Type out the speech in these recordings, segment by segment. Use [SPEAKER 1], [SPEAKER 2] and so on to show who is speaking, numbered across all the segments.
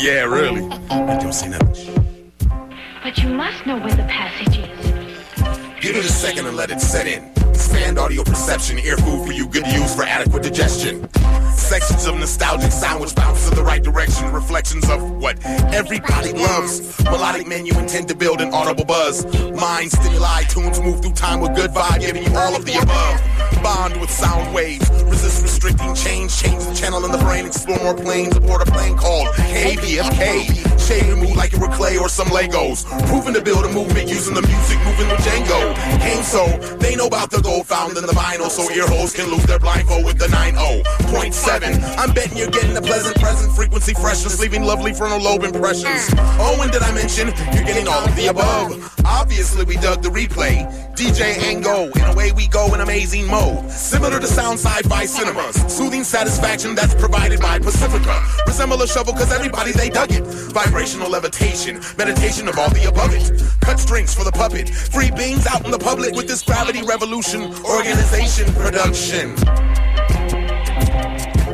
[SPEAKER 1] Yeah, really. Hey, don't say nothing.
[SPEAKER 2] But you must know where the passage is.
[SPEAKER 1] Give it a second and let it set in. Expand audio perception, ear food for you, good to use for adequate digestion. Sections of nostalgic sound which bounce in the right direction, reflections of what everybody loves. Melodic menu intend to build an audible buzz. Mind stimuli, tunes move through time with good vibe, giving you all of the above. Bond with sound waves, resist restricting change, change the channel in the brain, explore more planes aboard a plane called KPFK. Shade the mood like it were clay or some Legos. Proving to build a movement using the music, moving with Django. Came so, they know about the gold found in the vinyl, so ear holes can lose their blindfold with the 90.7. I'm betting you're getting a pleasant present, frequency freshness, leaving lovely frontal lobe impressions. Mm. Oh, and did I mention you're getting all of the above? Obviously, we dug the replay. DJ Ango, in a way we go in amazing mode. Similar to sound sci-fi cinemas. Soothing satisfaction that's provided by Pacifica. Resemble a shovel cause everybody they dug it. Vibrational levitation, meditation of all the above it. Cut strings for the puppet. Free beings out in the public with this gravity revolution. Organization production.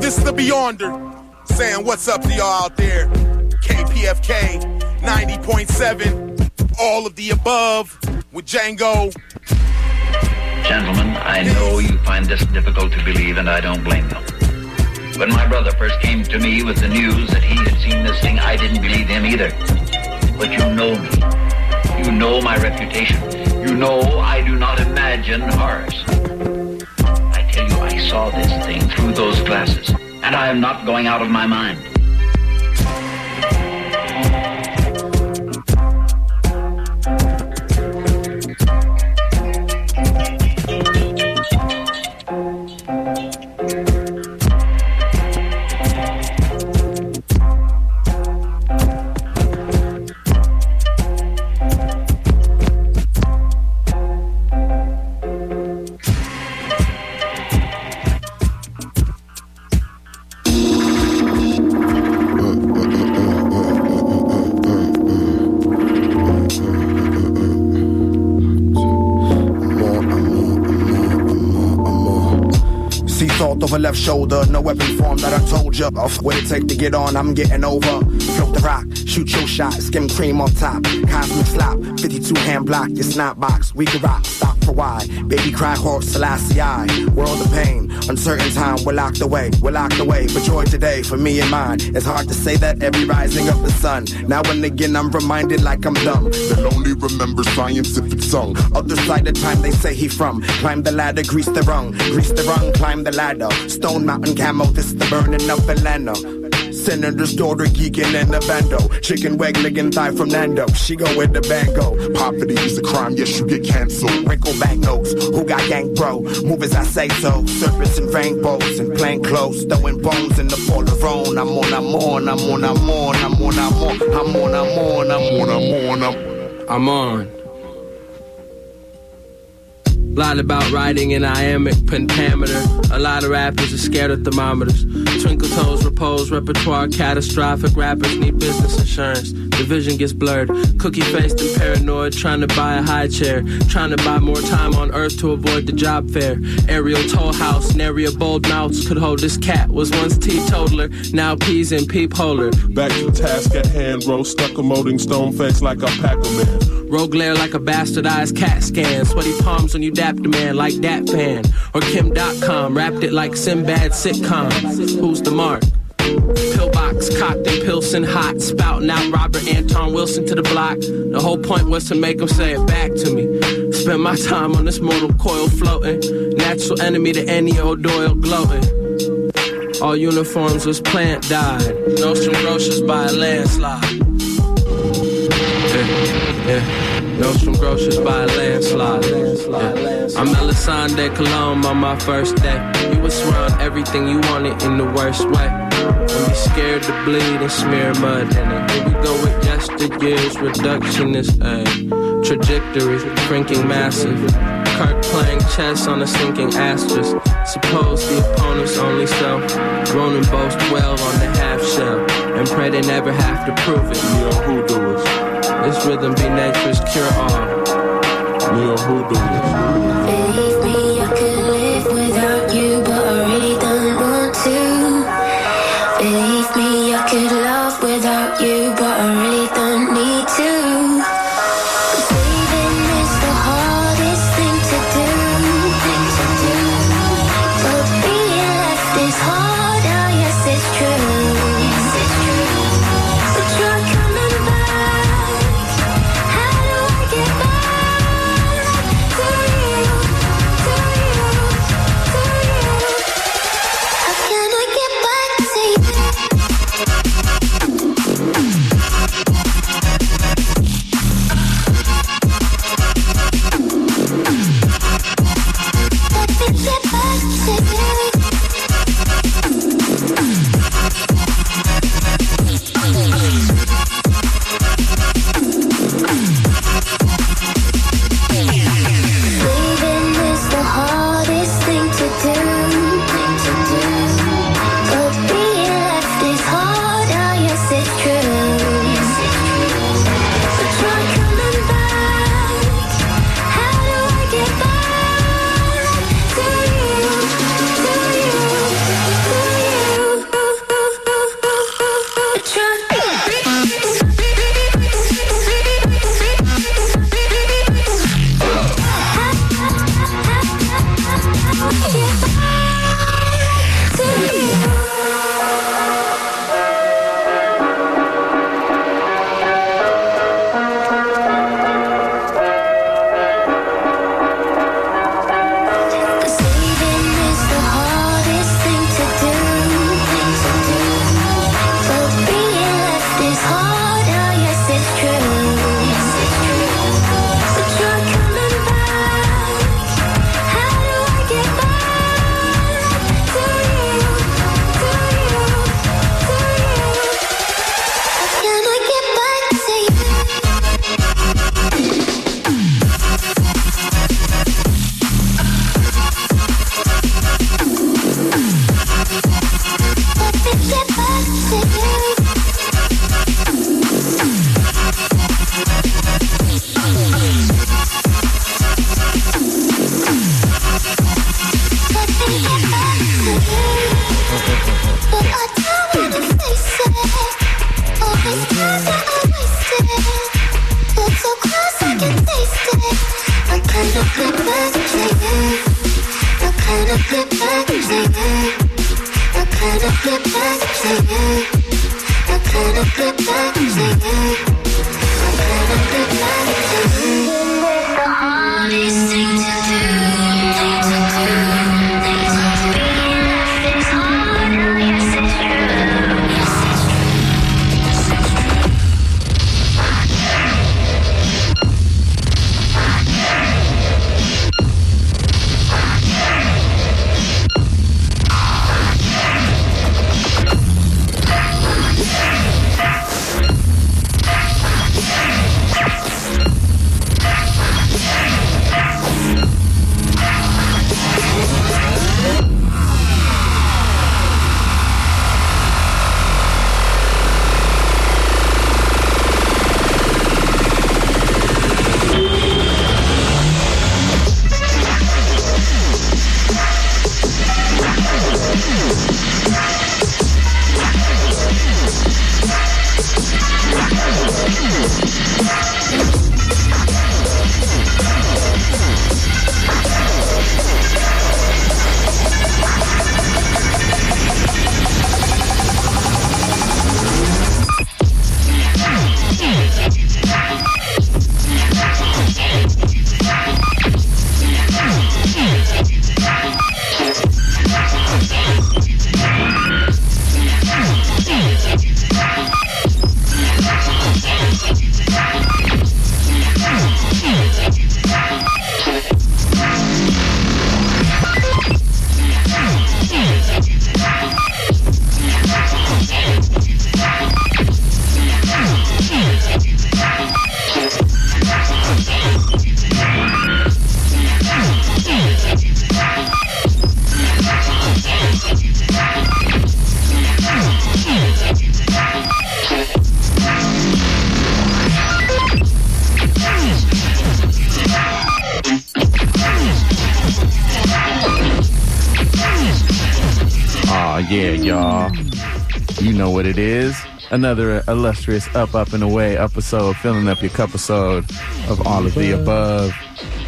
[SPEAKER 1] This is the Beyonder. Saying what's up to y'all out there. KPFK 90.7. All of the above with Django.
[SPEAKER 3] Gentlemen, I know you find this difficult to believe, and I don't blame you. When my brother first came to me with the news that he had seen this thing, I didn't believe him either. But you know me. You know my reputation. You know I do not imagine horrors. Saw this thing through those glasses, and I am not going out of my mind.
[SPEAKER 4] Salt over left shoulder, no weapon form that I told you of. What it take to get on, I'm getting over. Float the rock, shoot your shot, skim cream on top. Cosmic slop, 52 hand block, your snap box. We can rock, stop for why. Baby cry horse, Selassie I. World of pain, uncertain time, we're locked away, we're locked away. For joy today, for me and mine. It's hard to say that every rising of the sun. Now and again, I'm reminded like I'm dumb. They'll only remember science if it's sung. Other side of time, they say he from. Climb the ladder, grease the rung. Grease the rung, climb the ladder. Stone Mountain Camo, this the burning of Atlanta. Senator's daughter geeking in the bando. Chicken wag licking thigh from Nando. She go with the bango. Poverty is a crime, yes, you get canceled. Wrinkle back notes. Who got gang bro? Move as I say so. Serpents and rainbows and plain clothes. Throwing bones in the fall of Rome. I'm on, I'm on, I'm on, I'm on, I'm on, I'm on, I'm on, I'm on, I'm on, I'm on, I'm
[SPEAKER 5] I'm on. Lot about writing in iambic pentameter. A lot of rappers are scared of thermometers. Twinkle toes, repose, repertoire, catastrophic. Rappers need business insurance. The vision gets blurred. Cookie faced and paranoid, trying to buy a high chair. Trying to buy more time on earth to avoid the job fair. Aerial toll house, nary a bold mouth could hold this cat. Was once teetotaler, now peas and peep holder.
[SPEAKER 6] Back to task at hand, bro. Stuck a molding stone face like a Pac-Man.
[SPEAKER 5] Rogue glare like a bastardized cat scan. Sweaty palms when you dap the man like that fan. Or Kim Dotcom, wrapped it like Sinbad sitcom. Who's the mark? Pillbox, cocked and Pilsen hot, spouting out Robert Anton Wilson to the block. The whole point was to make him say it back to me. Spend my time on this mortal coil floating. Natural enemy to any old Doyle gloating. All uniforms was plant dyed. Nostrum groceries by a landslide. Yeah. Nostrum groceries by a landslide. Yeah. I'm Melisande Cologne on my first day. You was surround everything you wanted in the worst way. Don't be scared to bleed and smear mud it. Here we go with yesteryear's reductionist ayy. trajectory, shrinking massive. Kirk playing chess on a sinking asterisk. Suppose the opponent's only self. Ronan boast well on the half shell. And pray they never have to prove it. This rhythm be nature's cure all.
[SPEAKER 6] Neo Hoodooers.
[SPEAKER 7] Another illustrious Up, Up, and Away episode, filling up your cup episode of all of the above.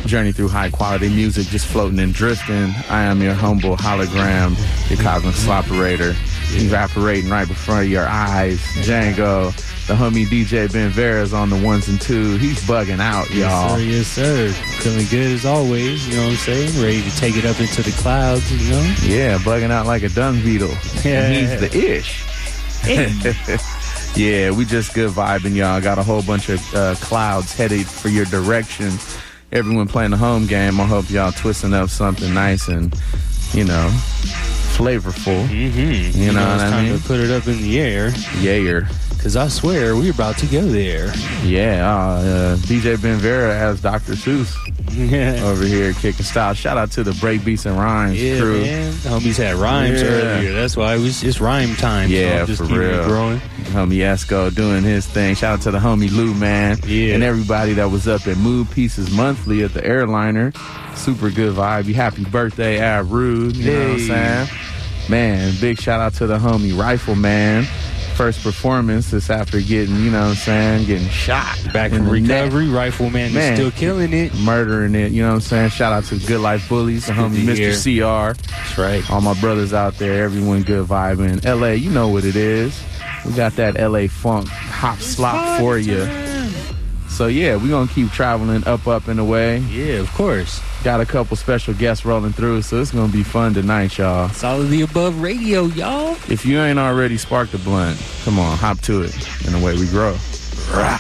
[SPEAKER 7] Journey through high quality music, just floating and drifting. I am your humble hologram, your cosmic sloperator, evaporating right before your eyes. Django, the homie DJ Ben Vera's on the ones and two. He's bugging out, y'all.
[SPEAKER 8] Yes, sir. Yes, sir. Feeling good as always. You know what I'm saying? Ready to take it up into the clouds. You know?
[SPEAKER 7] Yeah, bugging out like a dung beetle.
[SPEAKER 8] Yeah.
[SPEAKER 7] And he's the ish. yeah, we just good vibing, y'all. Got a whole bunch of uh, clouds headed for your direction. Everyone playing the home game. I hope y'all twisting up something nice and, you know, flavorful.
[SPEAKER 8] Mm-hmm.
[SPEAKER 7] You, know,
[SPEAKER 8] it's
[SPEAKER 7] what I
[SPEAKER 8] time
[SPEAKER 7] mean?
[SPEAKER 8] to put it up in the air.
[SPEAKER 7] Yayer.
[SPEAKER 8] Cause I swear we're about to go there.
[SPEAKER 7] Yeah, uh, uh, DJ Ben Vera as Dr. Seuss
[SPEAKER 8] Yeah.
[SPEAKER 7] over here kicking style. Shout out to the Break Beats and Rhymes
[SPEAKER 8] Yeah,
[SPEAKER 7] crew.
[SPEAKER 8] man. The homies had rhymes
[SPEAKER 7] Yeah.
[SPEAKER 8] earlier. That's why it was just rhyme time.
[SPEAKER 7] Yeah,
[SPEAKER 8] just
[SPEAKER 7] for real.
[SPEAKER 8] growing.
[SPEAKER 7] Homie Esco doing his thing. Shout out to the homie Lou, man.
[SPEAKER 8] Yeah.
[SPEAKER 7] And everybody that was up at Mood Pieces Monthly at the airliner. Super good vibe. Happy birthday, Ab Rude. You know what I'm saying? Man, big shout out to the homie Rifleman. First performance is after getting, you know what I'm saying, getting shot.
[SPEAKER 8] Back
[SPEAKER 7] in
[SPEAKER 8] from
[SPEAKER 7] neck.
[SPEAKER 8] recovery, Rifleman
[SPEAKER 7] Man.
[SPEAKER 8] is still killing it.
[SPEAKER 7] Murdering it, you know what I'm saying? Shout out to Good Life Bullies, the homie
[SPEAKER 8] good to
[SPEAKER 7] Mr. CR.
[SPEAKER 8] That's right.
[SPEAKER 7] All my brothers out there, everyone good vibing. LA, you know what it is. We got that LA funk hop slop for you. So yeah, we're gonna keep traveling up, up and away.
[SPEAKER 8] Yeah, of course.
[SPEAKER 7] Got a couple special guests rolling through, so it's gonna be fun tonight, y'all.
[SPEAKER 8] It's all of the above radio, y'all.
[SPEAKER 7] If you ain't already sparked a blunt, come on, hop to it. And away we grow. Rah.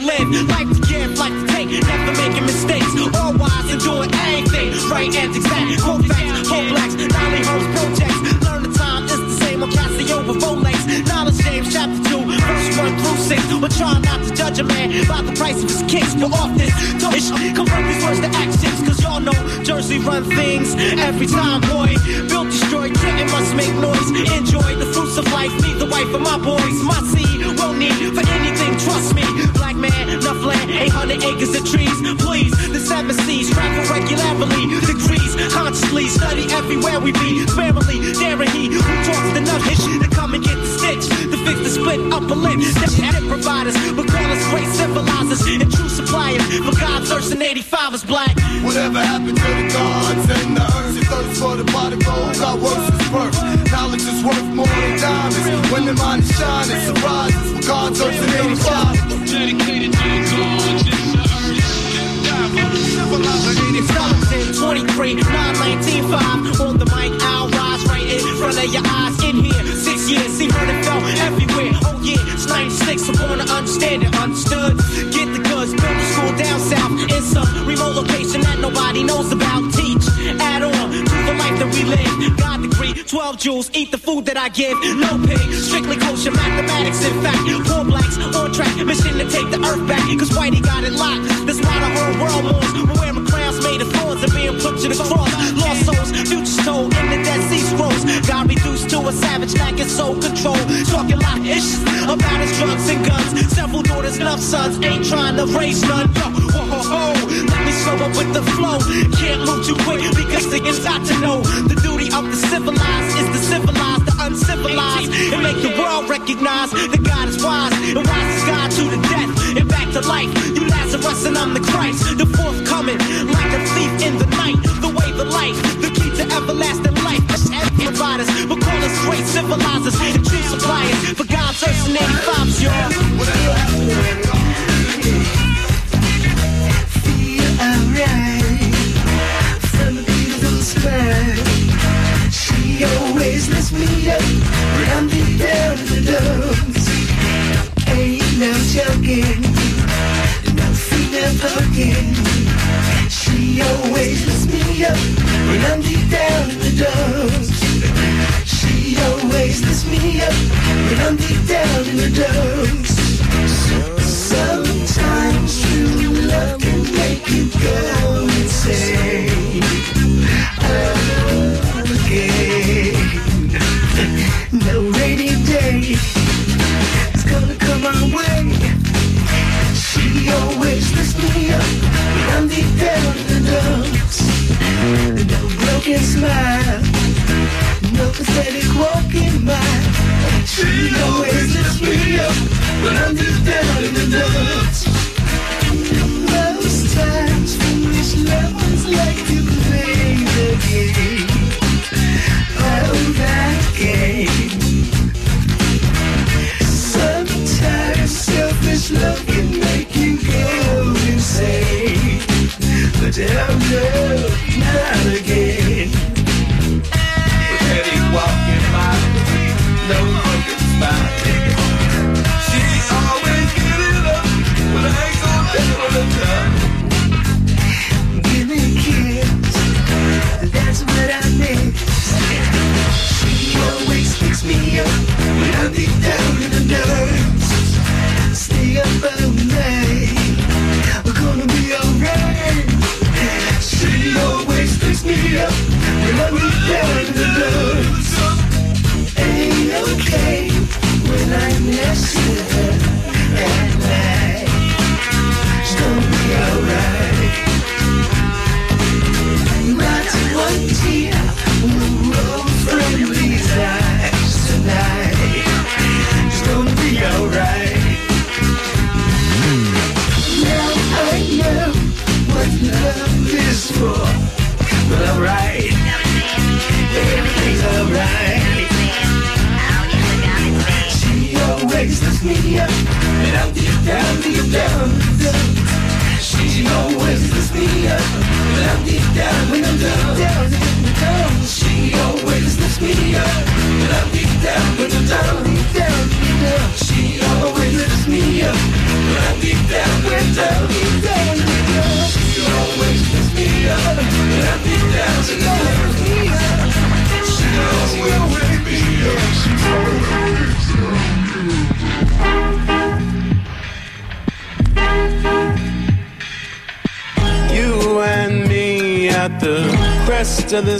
[SPEAKER 9] Live.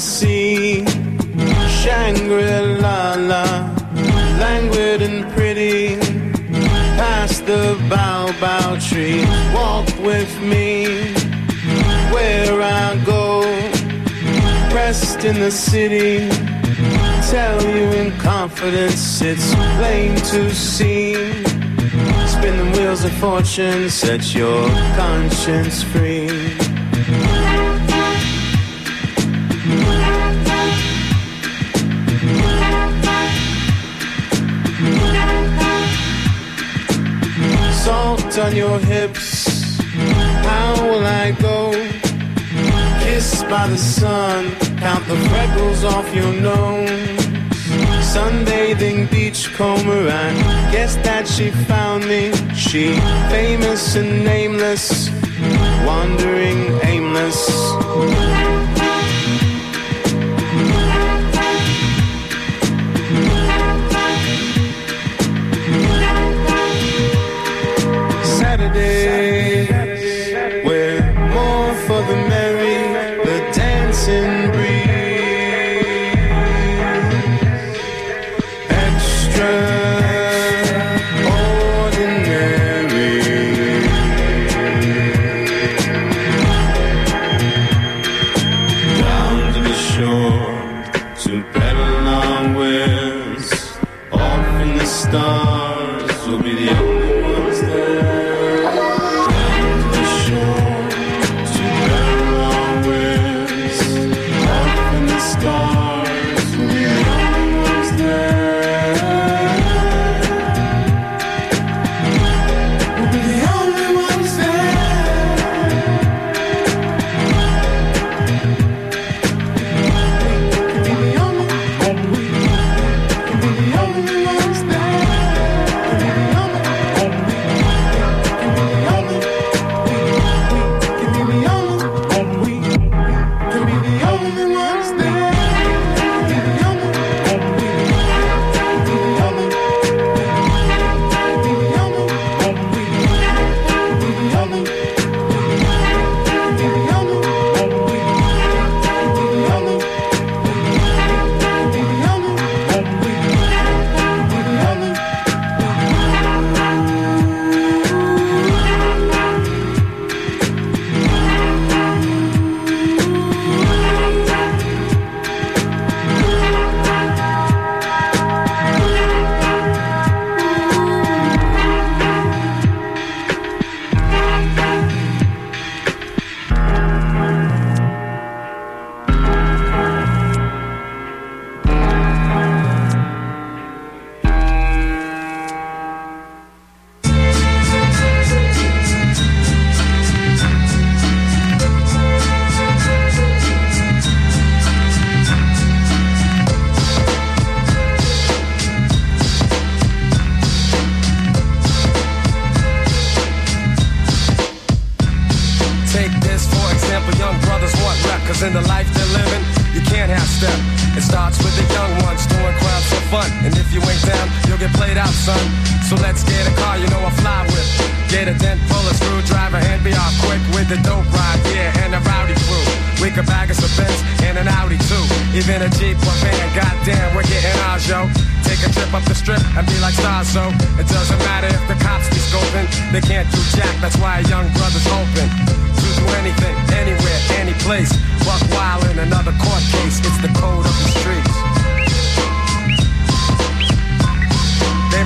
[SPEAKER 9] see
[SPEAKER 10] famous and nameless wandering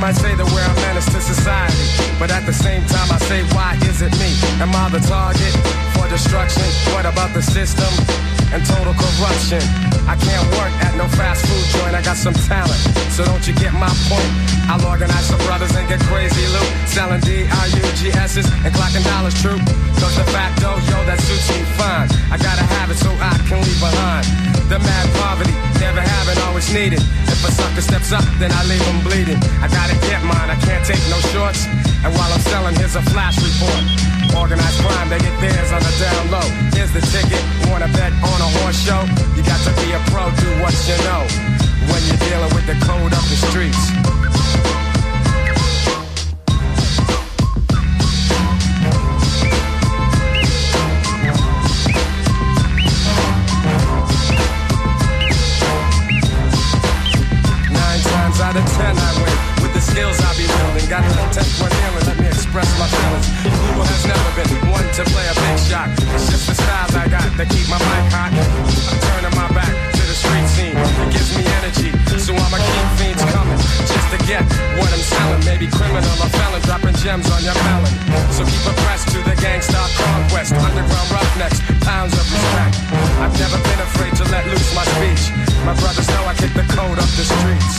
[SPEAKER 11] might say that we're a menace to society, but at the same time I say, why is it me? Am I the target for destruction? What about the system and total corruption? I can't work at no fast food joint, I got some talent, so don't you get my point? I'll organize some brothers and get crazy loot, selling D-I-U-G-S's and clocking dollars true. Cause the facto, yo, that suits me fine. I gotta have it so I can leave behind. The mad poverty, never having, always needed. If a sucker steps up, then I leave him bleeding. I gotta get mine, I can't take no shorts. And while I'm selling, here's a flash report. Organized crime, they get theirs on the down low. Here's the ticket, wanna bet on a horse show? You got to be a pro, do what you know. When you're dealing with the code of the streets. Intent when healing, let me express my feelings. Who has never been one to play a big shot? It's just the styles I got that keep my mic hot. I'm turning my back to the street scene. It gives me energy, so I'ma keep fiends coming just to get what I'm selling. Maybe criminal or felon, dropping gems on your melon. So keep abreast to the gangsta conquest. Underground roughnecks, pounds of respect. I've never been afraid to let loose my speech. My brothers know I kick the code up the streets.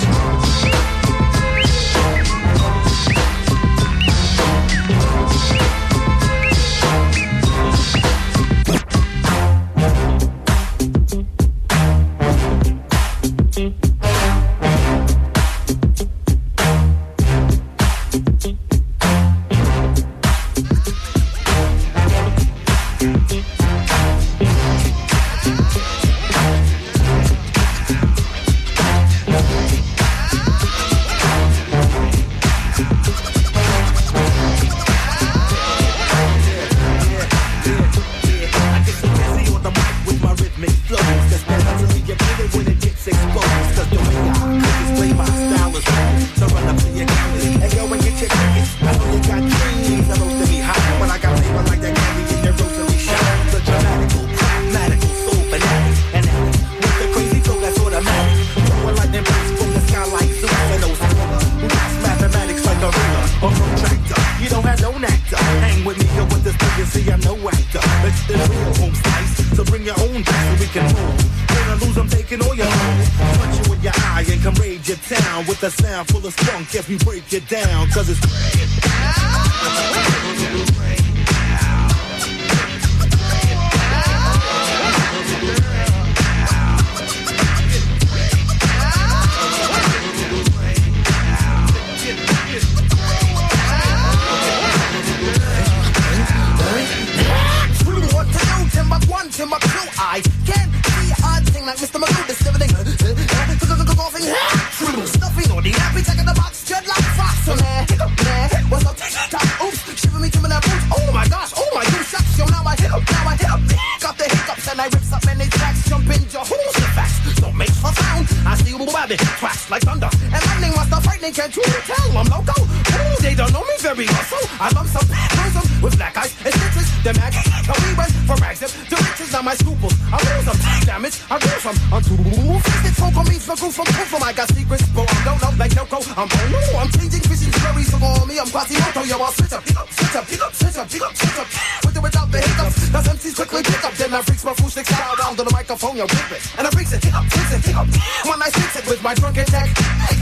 [SPEAKER 12] My scruples. I lose them, damage, I them. I'm too fisted, folk on me, goof from proof I got secrets, but I don't know, like Yoko. I'm no, I'm changing visions, very so on me, I'm Quasimodo, yo, I'll switch up, pick up, switch up, pick up, switch up, pick up, switch up. With or without the hiccups, that's MCs quickly pick up, then I freaks my food sticks out. Around on the microphone, yo, whip it. And I freaks it, pick up, switch it, pick up. When I fix it with my drunken tech,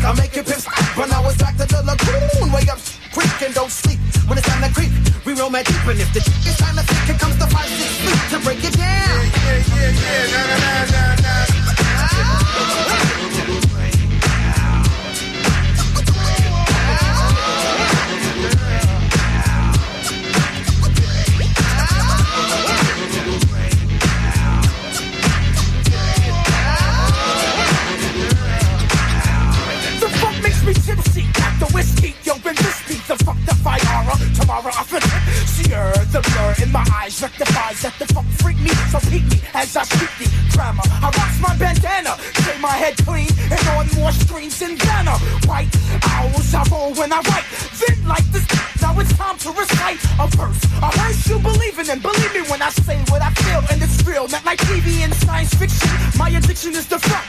[SPEAKER 12] I make it pips, but now it's back to the lagoon, way up, creek and don't sleep. When it's time to creep, we roll my deep, and if the chick is time to sleep, here comes the
[SPEAKER 13] tomorrow I feel it. Sear the blur in my eyes rectifies that the fuck freak me. So peek me My is the fuck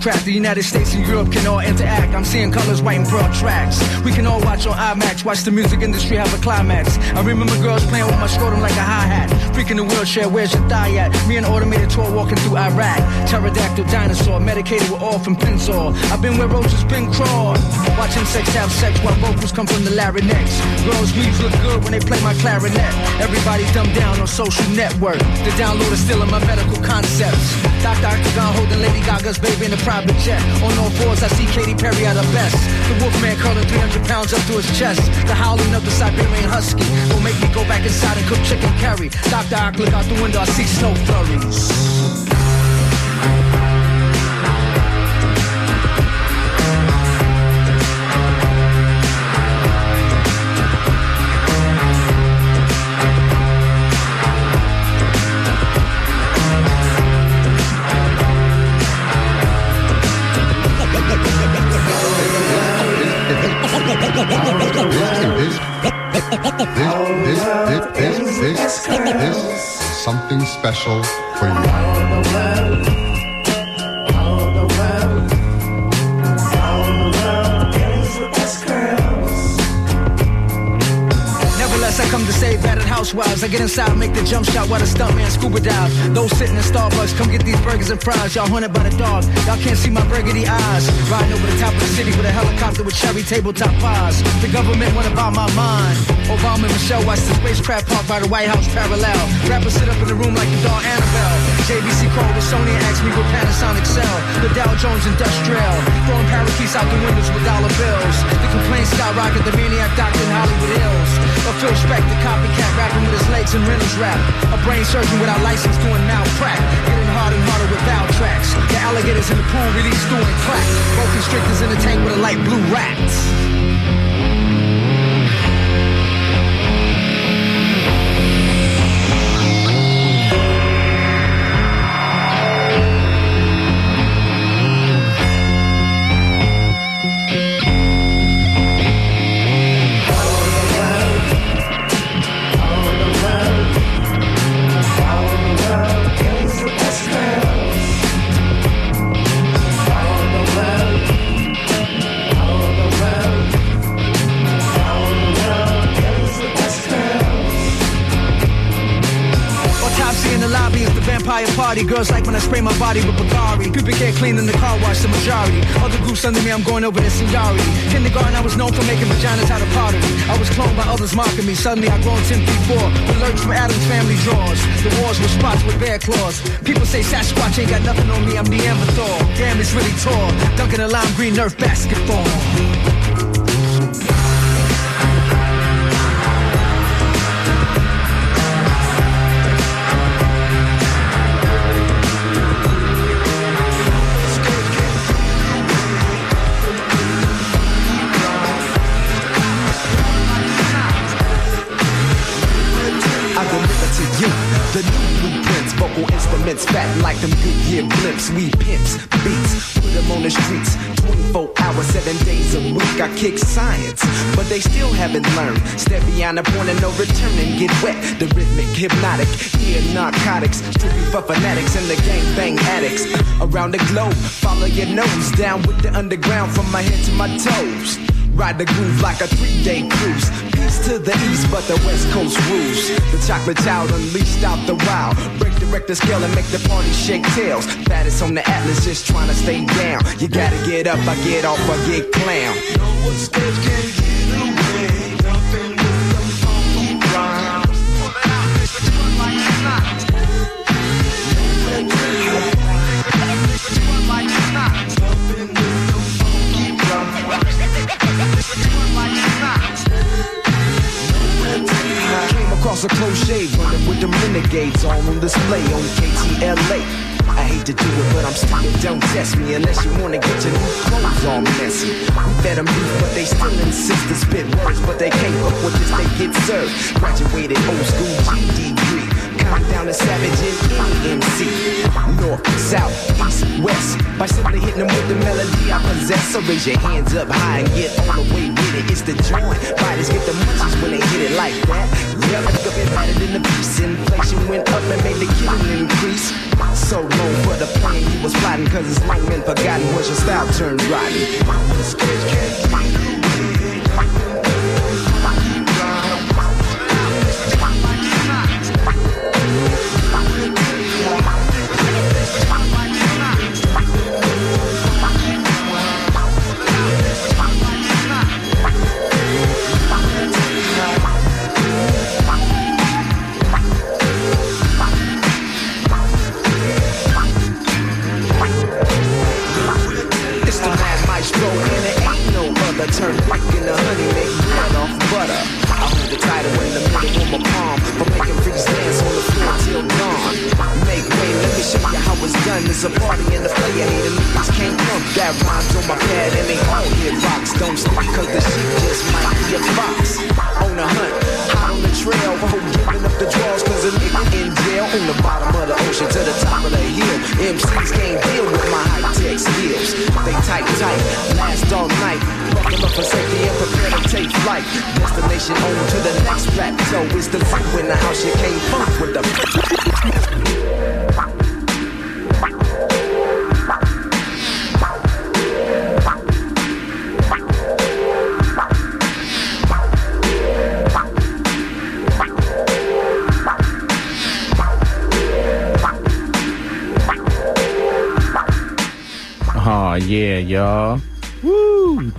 [SPEAKER 14] aristocrat. The United States and Europe can all interact. I'm seeing colors, white and pearl tracks. We can all watch on IMAX, watch the music industry have a climax. I remember girls playing with my scrotum like a hi hat. Freaking the wheelchair, where's your thigh at? Me and automated tour walking through Iraq. Pterodactyl dinosaur, medicated with all from penzol. I've been where roaches been crawled. Watching sex have sex while vocals come from the larynx. Girls' weaves look good when they play my clarinet. Everybody dumbed down on social network. The download is still in my medical concepts. Dr. Octagon holding Lady Gaga's baby in a private jet. On all fours, I see Katy Perry at her best. The Wolfman curling 300 pounds up to his chest. The howling of the Siberian Husky will make me go back inside and cook chicken curry. Dr. Ock, look out the window, I see snow flurries.
[SPEAKER 15] Special for you.
[SPEAKER 14] I get inside, make the jump shot while the stuntman scuba dive. Those sitting in Starbucks, come get these burgers and fries. Y'all hunted by the dog. Y'all can't see my burgundy eyes. Riding over the top of the city with a helicopter with cherry tabletop pies. The government wanna buy my mind. Obama and Michelle watch the spacecraft park by the White House parallel. Rappers sit up in the room like the dog Annabelle. JVC called with Sony and asked me what Panasonic sell. The Dow Jones Industrial. Throwing parakeets out the windows with dollar bills. The complaints skyrocket, the maniac doctor in Hollywood Hills. A Phil Spector copycat rapping with his legs and Reynolds rap. A brain surgeon without license doing malprac. Getting harder and harder with valve tracks. The alligators in the pool release doing crack. Boa constrictors in the tank with a light blue rats. Vampire party. Girls like when I spray my body with Bagari. People get clean in the car wash, the majority. Other groups under me, I'm going over the seniority. Kindergarten, I was known for making vaginas out of pottery. I was cloned by others mocking me. Suddenly, I grown 10 feet 4. With lurks from Addams Family drawers. The walls were spots with bear claws. People say Sasquatch ain't got nothing on me, I'm Neanderthal. Damn, it's really tall. Dunking a lime green Nerf basketball.
[SPEAKER 4] We pimps, beats, put them on the streets. 24 hours, seven days a week. I kick science, but they still haven't learned. Step beyond the point of no return and get wet. The rhythmic, hypnotic, yeah, narcotics. Strictly for fanatics and the gang bang addicts. Around the globe, follow your nose down with the underground from my head to my toes. Ride the groove like a three-day cruise. Peace to the east, but the west coast rules. The chocolate child unleashed out the wild. Break the Richter scale and make the party shake tails. Fattest on the atlas, just trying to stay down. You gotta get up, I get off, I get clown. No escape can get away. A close shave running with them renegades all on display on KTLA. I hate to do it, but I'm still don't test me unless you wanna get your new clothes all messy. We fed them but they still insist to spit words, but they can't fuck with this, they get served. Graduated old school GD pound down a savage in any MC. North, south, east, west. By simply hitting them with the melody I possess. So raise your hands up high and get all the way with it. It's the joint. Bodies get the munchies when they hit it like that. Yep, up and better than the piece. Inflation went up and made the killing increase. So long for the plan you was plotting, cause it's long been forgotten once your style turned rotten. It's Turn quick in the honey, make blood off butter. I hold the title in the middle of my palm for making freaks dance on the floor till dawn. Make way, let me show you how it's done. There's a party in the player hater niggas can't come. That rhymes on my pad and they all hit rocks. Don't sleep cause the sheep just might be a fox. On the hunt, hot on the trail, whoa, giving up the draws cause a nigga in jail. On the bottom of the ocean to the top of the hill. MCs can't deal with my high tech skills. They tight, tight, last all night. Buckle up for safety and prepare to take flight. Destination on to the next plateau. It's the view in the house you can't funk with the.
[SPEAKER 7] Oh yeah, y'all.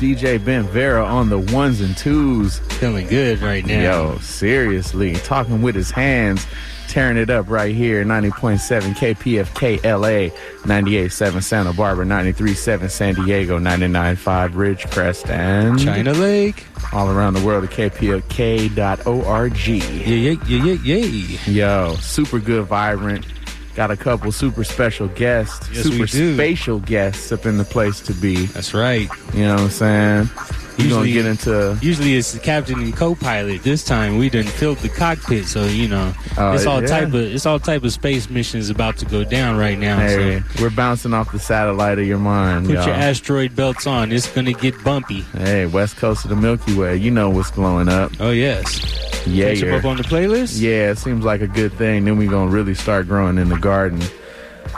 [SPEAKER 7] DJ Ben Vera on the ones and twos.
[SPEAKER 8] Feeling good right now.
[SPEAKER 7] Yo, seriously. Talking with his hands, tearing it up right here. 90.7 KPFK LA, 98.7 Santa Barbara, 93.7 San Diego, 99.5 Ridgecrest, and
[SPEAKER 8] China Lake.
[SPEAKER 7] All around the world at kpfk.org.
[SPEAKER 8] Yeah, yeah, yeah, yeah, yeah.
[SPEAKER 7] Yo, super good, vibrant. Got a couple super special guests,
[SPEAKER 8] Yes,
[SPEAKER 7] super
[SPEAKER 8] do.
[SPEAKER 7] spatial guests up in the place to be.
[SPEAKER 8] That's right.
[SPEAKER 7] You know what I'm saying? You gonna
[SPEAKER 8] Usually-
[SPEAKER 7] get into
[SPEAKER 8] Usually it's the captain and co-pilot. This time we didn't filled the cockpit, so you know
[SPEAKER 7] Oh,
[SPEAKER 8] it's all
[SPEAKER 7] yeah.
[SPEAKER 8] type of it's all type of space missions about to go down right now.
[SPEAKER 7] Hey,
[SPEAKER 8] so
[SPEAKER 7] we're bouncing off the satellite of your mind,
[SPEAKER 8] put
[SPEAKER 7] y'all.
[SPEAKER 8] your asteroid belts on. It's gonna get bumpy.
[SPEAKER 7] hey, west coast of the Milky Way. You know what's glowing up.
[SPEAKER 8] Oh yes.
[SPEAKER 7] Yeah,
[SPEAKER 8] Catch up on the playlist.
[SPEAKER 7] Yeah, it seems like a good thing. Then we're gonna really start growing in the garden.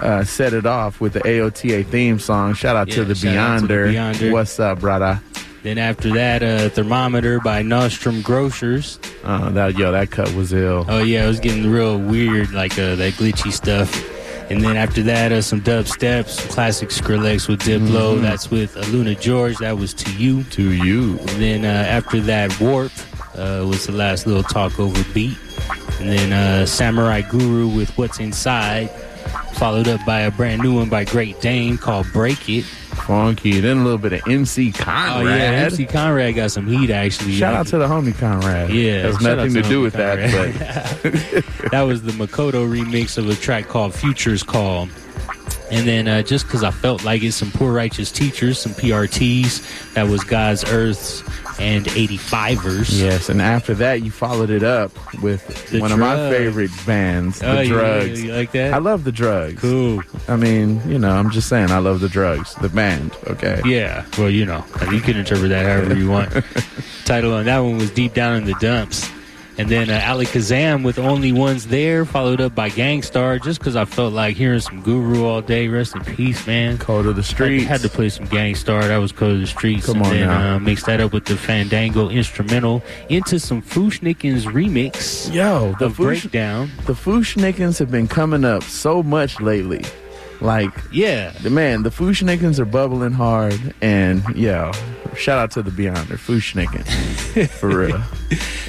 [SPEAKER 7] Uh, set it off with the AOTA theme song. Shout out to the
[SPEAKER 8] out to the
[SPEAKER 7] Beyonder.
[SPEAKER 8] Beyonder.
[SPEAKER 7] What's up, brother?
[SPEAKER 8] Then after that, uh, thermometer by Nostrum Grocers.
[SPEAKER 7] Uh, that yo, that cut was ill.
[SPEAKER 8] Oh yeah, it was getting real weird, like uh, that glitchy stuff. And then after that, uh, some dubstep, some classic Skrillex with Diplo.
[SPEAKER 7] Mhm.
[SPEAKER 8] That's with uh, Luna George. That was to you.
[SPEAKER 7] To you.
[SPEAKER 8] And then uh, after that, Warp uh, was the last little talk over beat. And then uh, Samurai Guru with What's Inside, followed up by a brand new one by Great Dane called Break It.
[SPEAKER 7] Funky. Then a little bit of MC Conrad.
[SPEAKER 8] Oh yeah, MC Conrad got some heat actually.
[SPEAKER 7] Shout out to the homie Conrad.
[SPEAKER 8] Yeah,
[SPEAKER 7] has nothing to,
[SPEAKER 8] to
[SPEAKER 7] do with that, but
[SPEAKER 8] that was the Makoto remix of a track called Futures Call. And then uh, just because I felt like it, some poor righteous teachers, some PRTs, that was God's Earths and 85ers.
[SPEAKER 7] yes. And after that, you followed it up with
[SPEAKER 8] The
[SPEAKER 7] one of my favorite bands,
[SPEAKER 8] Oh,
[SPEAKER 7] the
[SPEAKER 8] yeah,
[SPEAKER 7] Drugs.
[SPEAKER 8] you like that?
[SPEAKER 7] I love the Drugs.
[SPEAKER 8] Cool.
[SPEAKER 7] I mean, you know, I'm just saying, I love the Drugs, the band. Okay.
[SPEAKER 8] Yeah, well, you know, you can interpret that however you want. Title on that one was Deep Down in the Dumps. And then uh, Ali Kazam with Only Ones There, followed up by Gang Starr, just because I felt like hearing some Guru all day. Rest in peace, man.
[SPEAKER 7] Code of the Streets.
[SPEAKER 8] Had to play some Gang Starr. That was Code of the Streets.
[SPEAKER 7] Come
[SPEAKER 8] and
[SPEAKER 7] on
[SPEAKER 8] then,
[SPEAKER 7] now.
[SPEAKER 8] Uh, mix that up with the Fandango instrumental into some Fu-Schnickens remix.
[SPEAKER 7] Yo, the
[SPEAKER 8] of
[SPEAKER 7] Fush-
[SPEAKER 8] Breakdown.
[SPEAKER 7] The Fu-Schnickens have been coming up so much lately. Like,
[SPEAKER 8] yeah,
[SPEAKER 7] the man, the Fu-Schnickens are bubbling hard, and yo, shout out to the Beyonder Fu-Schnicken for real.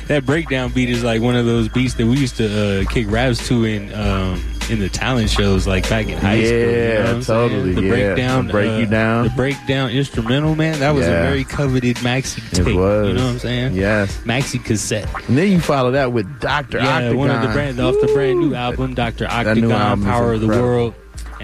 [SPEAKER 8] that breakdown beat is like one of those beats that we used to uh, kick raps to in um, in the talent shows, like back in high school. you know
[SPEAKER 7] Yeah,
[SPEAKER 8] I'm saying?
[SPEAKER 7] totally,
[SPEAKER 8] The breakdown,
[SPEAKER 7] Break
[SPEAKER 8] uh,
[SPEAKER 7] You Down.
[SPEAKER 8] the breakdown instrumental, man. That was
[SPEAKER 7] Yeah.
[SPEAKER 8] a very coveted maxi
[SPEAKER 7] It
[SPEAKER 8] tape.
[SPEAKER 7] was.
[SPEAKER 8] You know what I'm saying?
[SPEAKER 7] Yes.
[SPEAKER 8] Maxi cassette.
[SPEAKER 7] And then you follow that with Doctor
[SPEAKER 8] Yeah,
[SPEAKER 7] Octagon.
[SPEAKER 8] one of the brand off the brand new album, Doctor Octagon, Power of the. World.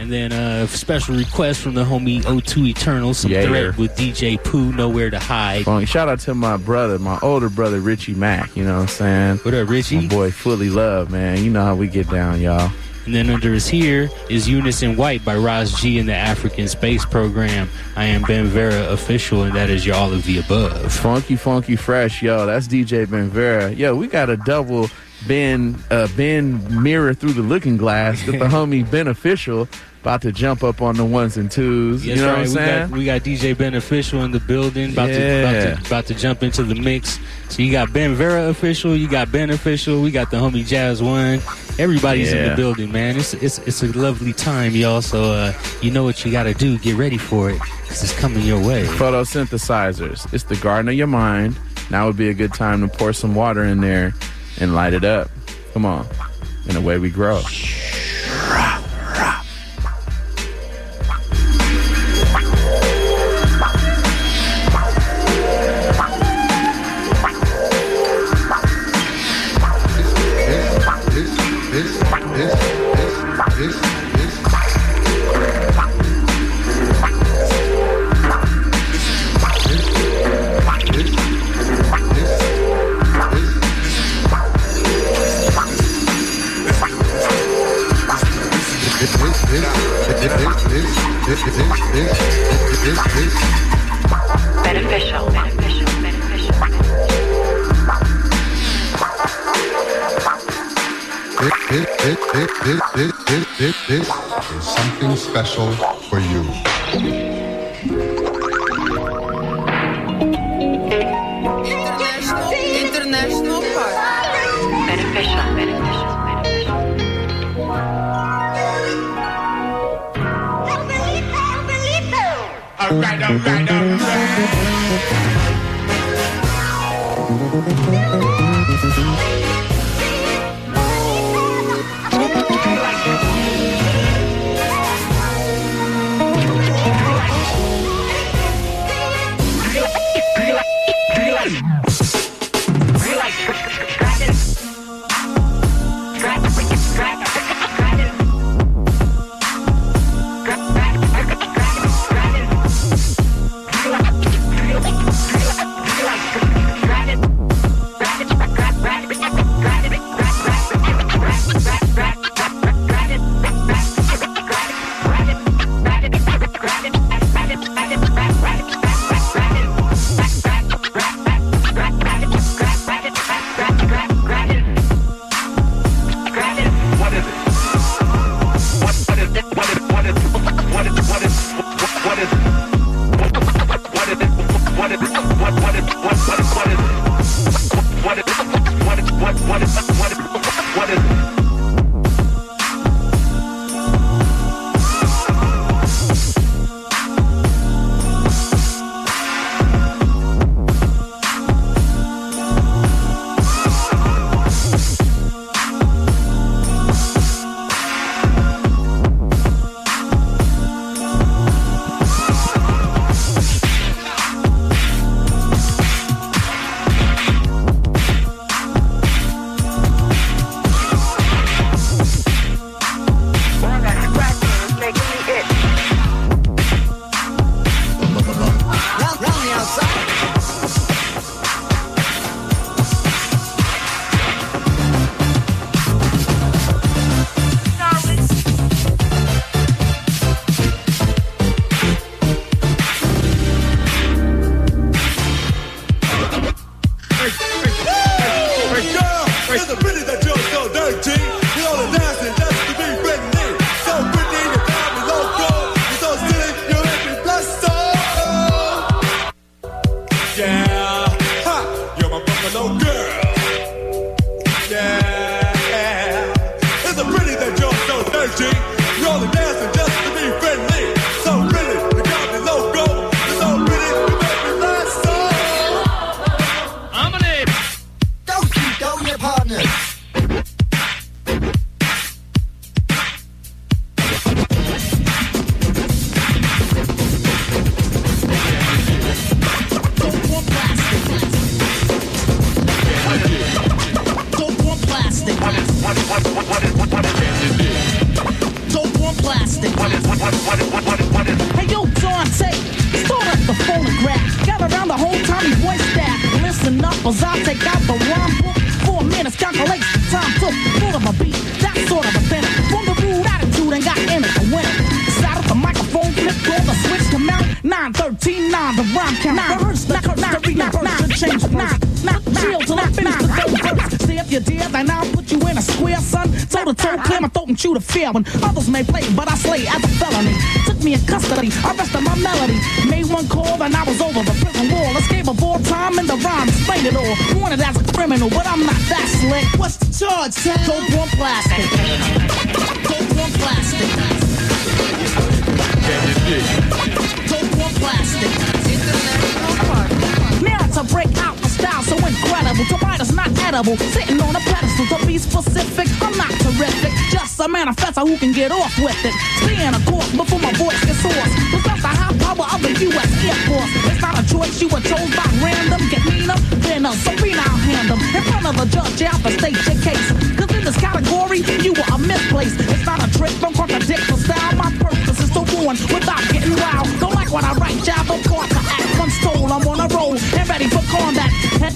[SPEAKER 8] And then a uh, special request from the homie O2 Eternal, some
[SPEAKER 7] Yeah.
[SPEAKER 8] threat with DJ Pooh, Nowhere to Hide.
[SPEAKER 7] Shout out to my brother, my older brother Richie Mack. You know what I'm saying?
[SPEAKER 8] What up, Richie?
[SPEAKER 7] My boy, fully love, man. You know how we get down, y'all.
[SPEAKER 8] And then under his here is Unison White by Roz G in the African Space Program. I am Ben Vera official, and that is your all of the above.
[SPEAKER 7] Funky, funky, fresh, yo. That's DJ Ben Vera. Yo, we got a double Ben uh, Ben mirror through the looking glass with the homie Beneficial about to jump up on the ones and twos.
[SPEAKER 8] Yes,
[SPEAKER 7] you know
[SPEAKER 8] right.
[SPEAKER 7] what I'm
[SPEAKER 8] we
[SPEAKER 7] saying?
[SPEAKER 8] got we got DJ Beneficial in the building, about, to,
[SPEAKER 7] Yeah.
[SPEAKER 8] about to about to jump into the mix. So you got Ben Vera official, you got Ben official, we got the homie Jazz One. Everybody's in the building, man. It's it's it's a lovely time, y'all. So uh, you know what you got to do. Get ready for it, cause it's coming your way.
[SPEAKER 7] Photosynthesizers. It's the garden of your mind. Now would be a good time to pour some water in there and light it up. Come on. And away we grow.
[SPEAKER 16] Beneficial, beneficial, beneficial.
[SPEAKER 15] this, this, this, this, this, this, is something special for you.
[SPEAKER 17] Alright, alright, alright.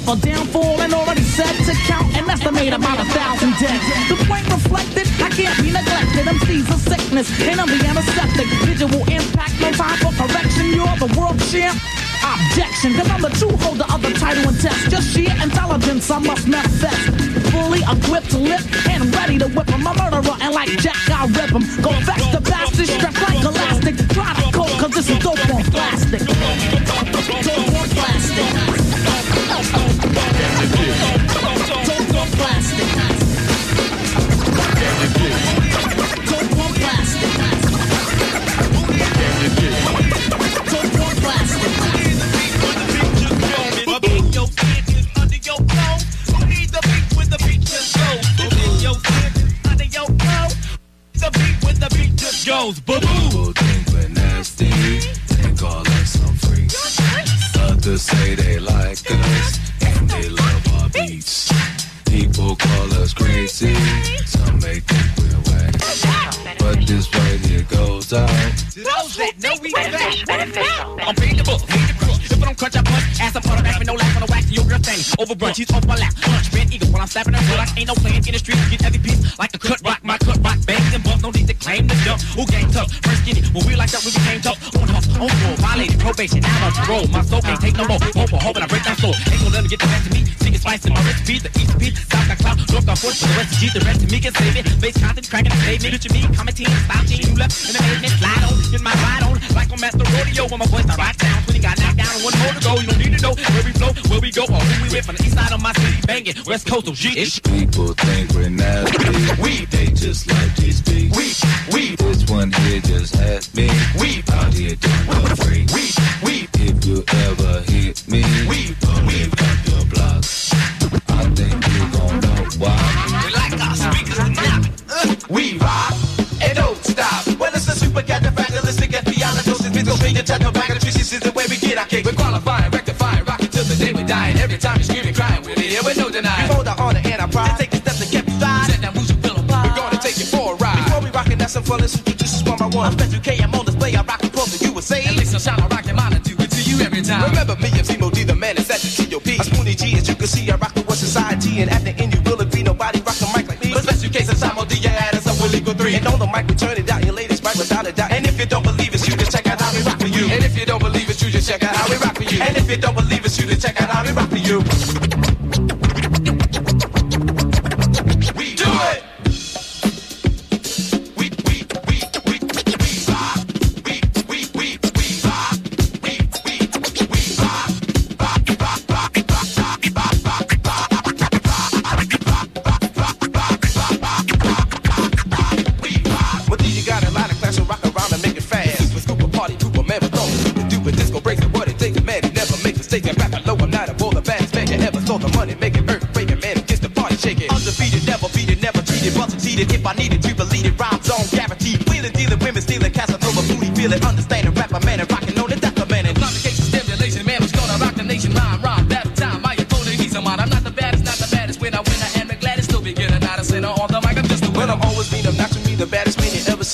[SPEAKER 18] For downfall and already set to count and estimate about a thousand dead. The point reflected, I can't be neglected. I'm a sickness and I'm the antiseptic. Visual impact, no time for correction. You're the world champ. Objection, cause I'm the true holder of the title and test. Just sheer intelligence, I must manifest. Fully equipped to lift and ready to whip 'em. I'm a murderer and like Jack, I'll rip 'em. Go back to bastard, strapped like elastic. Try to cope, cause this is dope on plastic. Dope on plastic.
[SPEAKER 19] Over brunch, he's off my lap. Punch, red eagle while I'm slapping her butt. Ain't no playing in the street. Get every piece like a cut rock. My cut rock, bangs and bump. No need to claim the jump. Who game tough? First skinny. When we like that, we became tough. On huff, on roll. Violated probation. Now I'm parole. My soul can't take no more. Hope for hope and I break down slow. Ain't gonna let me get the best of me. Chicken spice in my recipe. The East Beat. South got clout. North got force. For the rest of G. The rest of me can save it. Base content, cracking the pavement. Picture me, commenting, team. You left in the pavement. Slide on. Get my ride on. Like at the rodeo when my voice right You don't need to know where we flow, where we go, or who we with. From the east side of my city, banging. West Coast oh, of G.
[SPEAKER 20] People think we're nasty. We they just like these beats. We we this one here just had me. We out here doing the free. We we if you ever hit me, we we up your block. I think you gon' know why.
[SPEAKER 19] We like our speakers to nap.
[SPEAKER 20] Uh, we rock
[SPEAKER 19] and don't stop. Well, it's the super cat, the factoristic, and beyond the doses. We go straight to check the back of the trees. This is the way we get our cake.
[SPEAKER 20] We're qualifying, time you scream and crying, we're here with no denying.
[SPEAKER 19] Before the honor and our pride, take the steps to get stride.
[SPEAKER 20] Set that music bill apart. We're gonna take you for a ride.
[SPEAKER 19] Before we rockin' that some fun, let's introduce us one by one. I'm Special K, I'm on display. I rock the pulse of USA.
[SPEAKER 20] At least I'll shine a rock and mine do it to you every time.
[SPEAKER 19] Remember me, MC Moe Dee, the man that's at the T.O.P. A Spoonie Gee, as you can see, I rock the one society. And at the end, you will agree, nobody rock the mic like me. But special case, it's time, D, you add us up with legal three. And on the mic, we turn it out, your ladies right without a doubt. And if you don't believe us, you just check out how we rock for you.
[SPEAKER 20] And if you don't believe it, you just check out how we rock you.
[SPEAKER 19] And if you don't believe us, you just check out how we rock for you.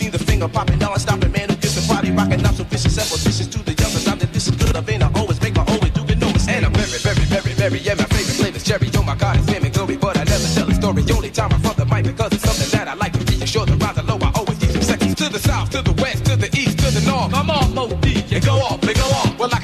[SPEAKER 19] See the finger popping, now I stop it, man.
[SPEAKER 1] Who gets the body rocking? I'm so vicious, ambitious to the youngest. Not that this is good, I mean, I always make my own do you know And I'm very, very, very, very, yeah, my favorite flavor's cherry. Joe, my god, it's and glory, but I never tell a story. Only time I front the mic because it's something that I like to reassure the rise and low. I always give some seconds to the south, to the west, to the east, to the north. I'm all D, yeah, go off, they go off. Well, I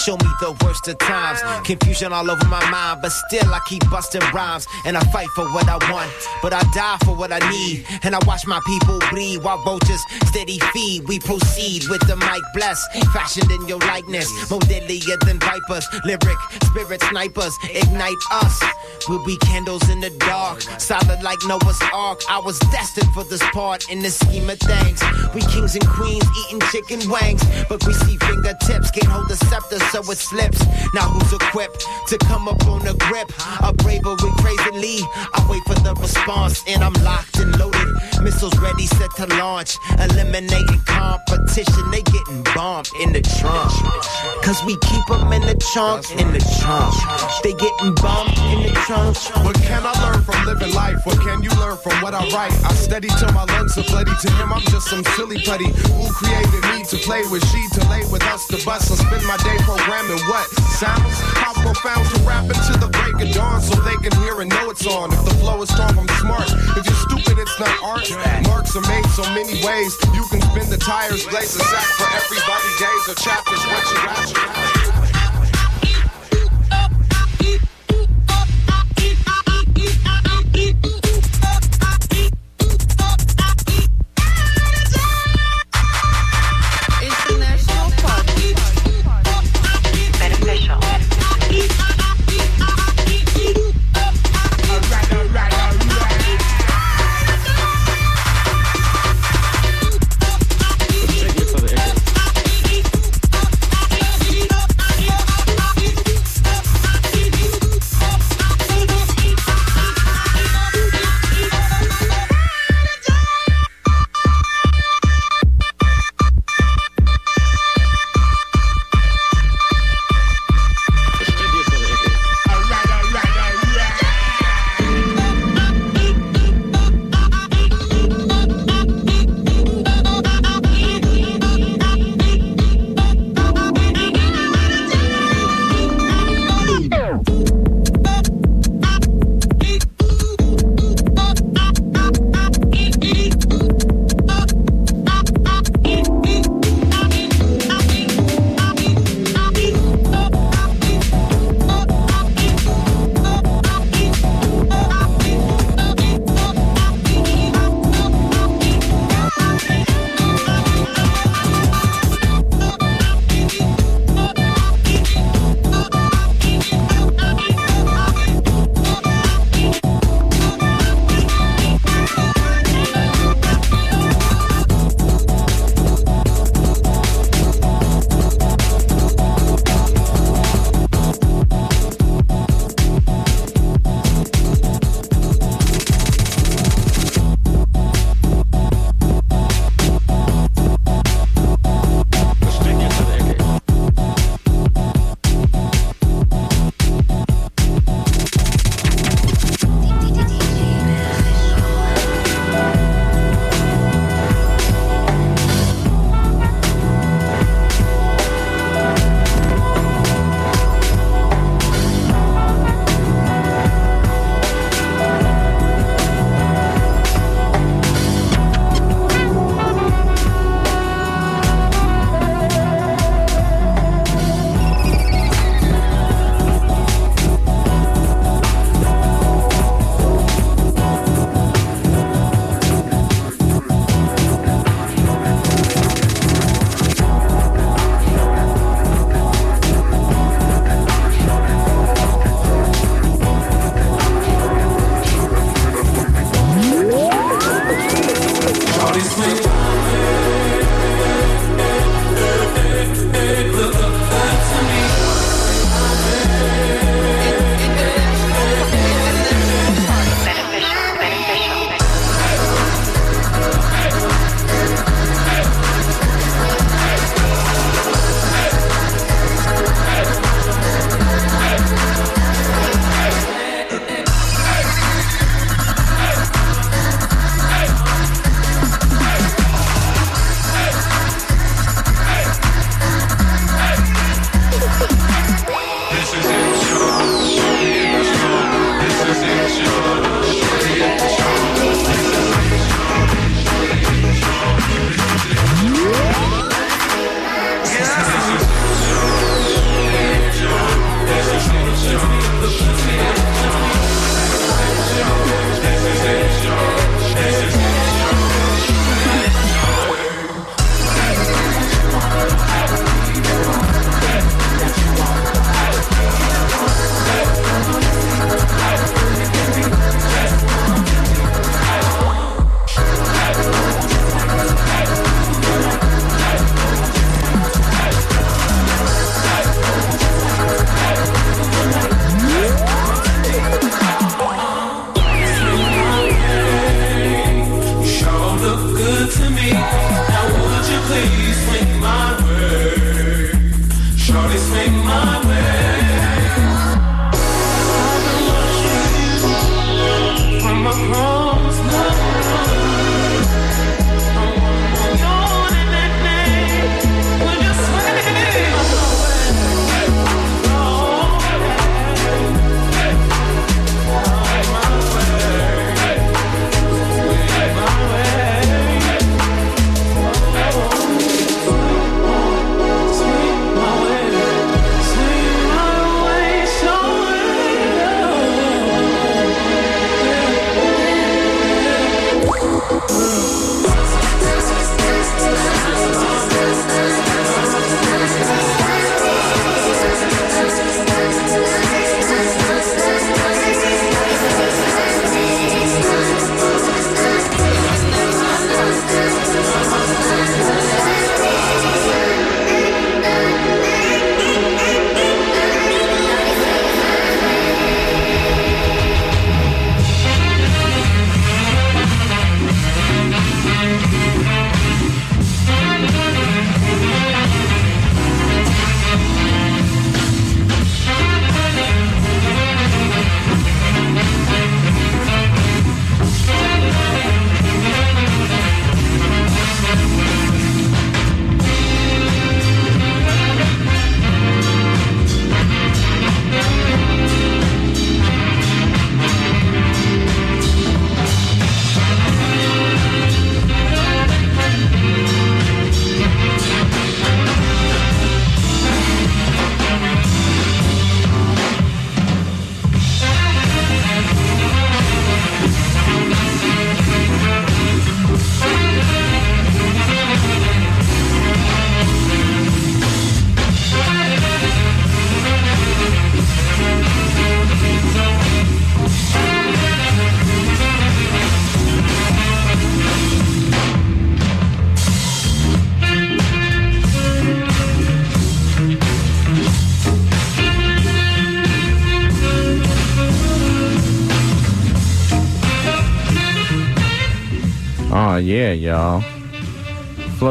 [SPEAKER 21] show me the worst of times. Confusion all over my mind, but still I keep busting rhymes. And I fight for what I want, but I die for what I need. And I watch my people bleed while vultures steady feed. We proceed with the mic blessed, fashioned in your likeness. More deadlier than vipers, lyric spirit snipers ignite us. We'll be candles in the dark, solid like Noah's Ark. I was destined for this part in the scheme of things. We kings and queens eating chicken wings, but we see fingertips can't hold the scepter, so it slips. Now who's equipped to come up on the grip? A bravery crazily. I wait for the response, and I'm locked and loaded. Missiles ready, set to launch. Eliminating competition, they getting bombed in the trunk. Cause we keep them in the trunk, in the trunk. They getting bombed in the trunk.
[SPEAKER 4] What can I learn from living life? What can you learn from what I write? I steady till my lungs are bloody. To him, I'm just some silly putty. Who created me to play with she, to lay with us, to bust, I spend my day programming what? Sounds? How profound to rap into the break of dawn so they can hear and know it's on. If the flow is strong, I'm smart. If you're stupid, it's not art. Marks are made so many ways. You can spin the tires, blaze a sack for everybody. Days or chapters, what you got.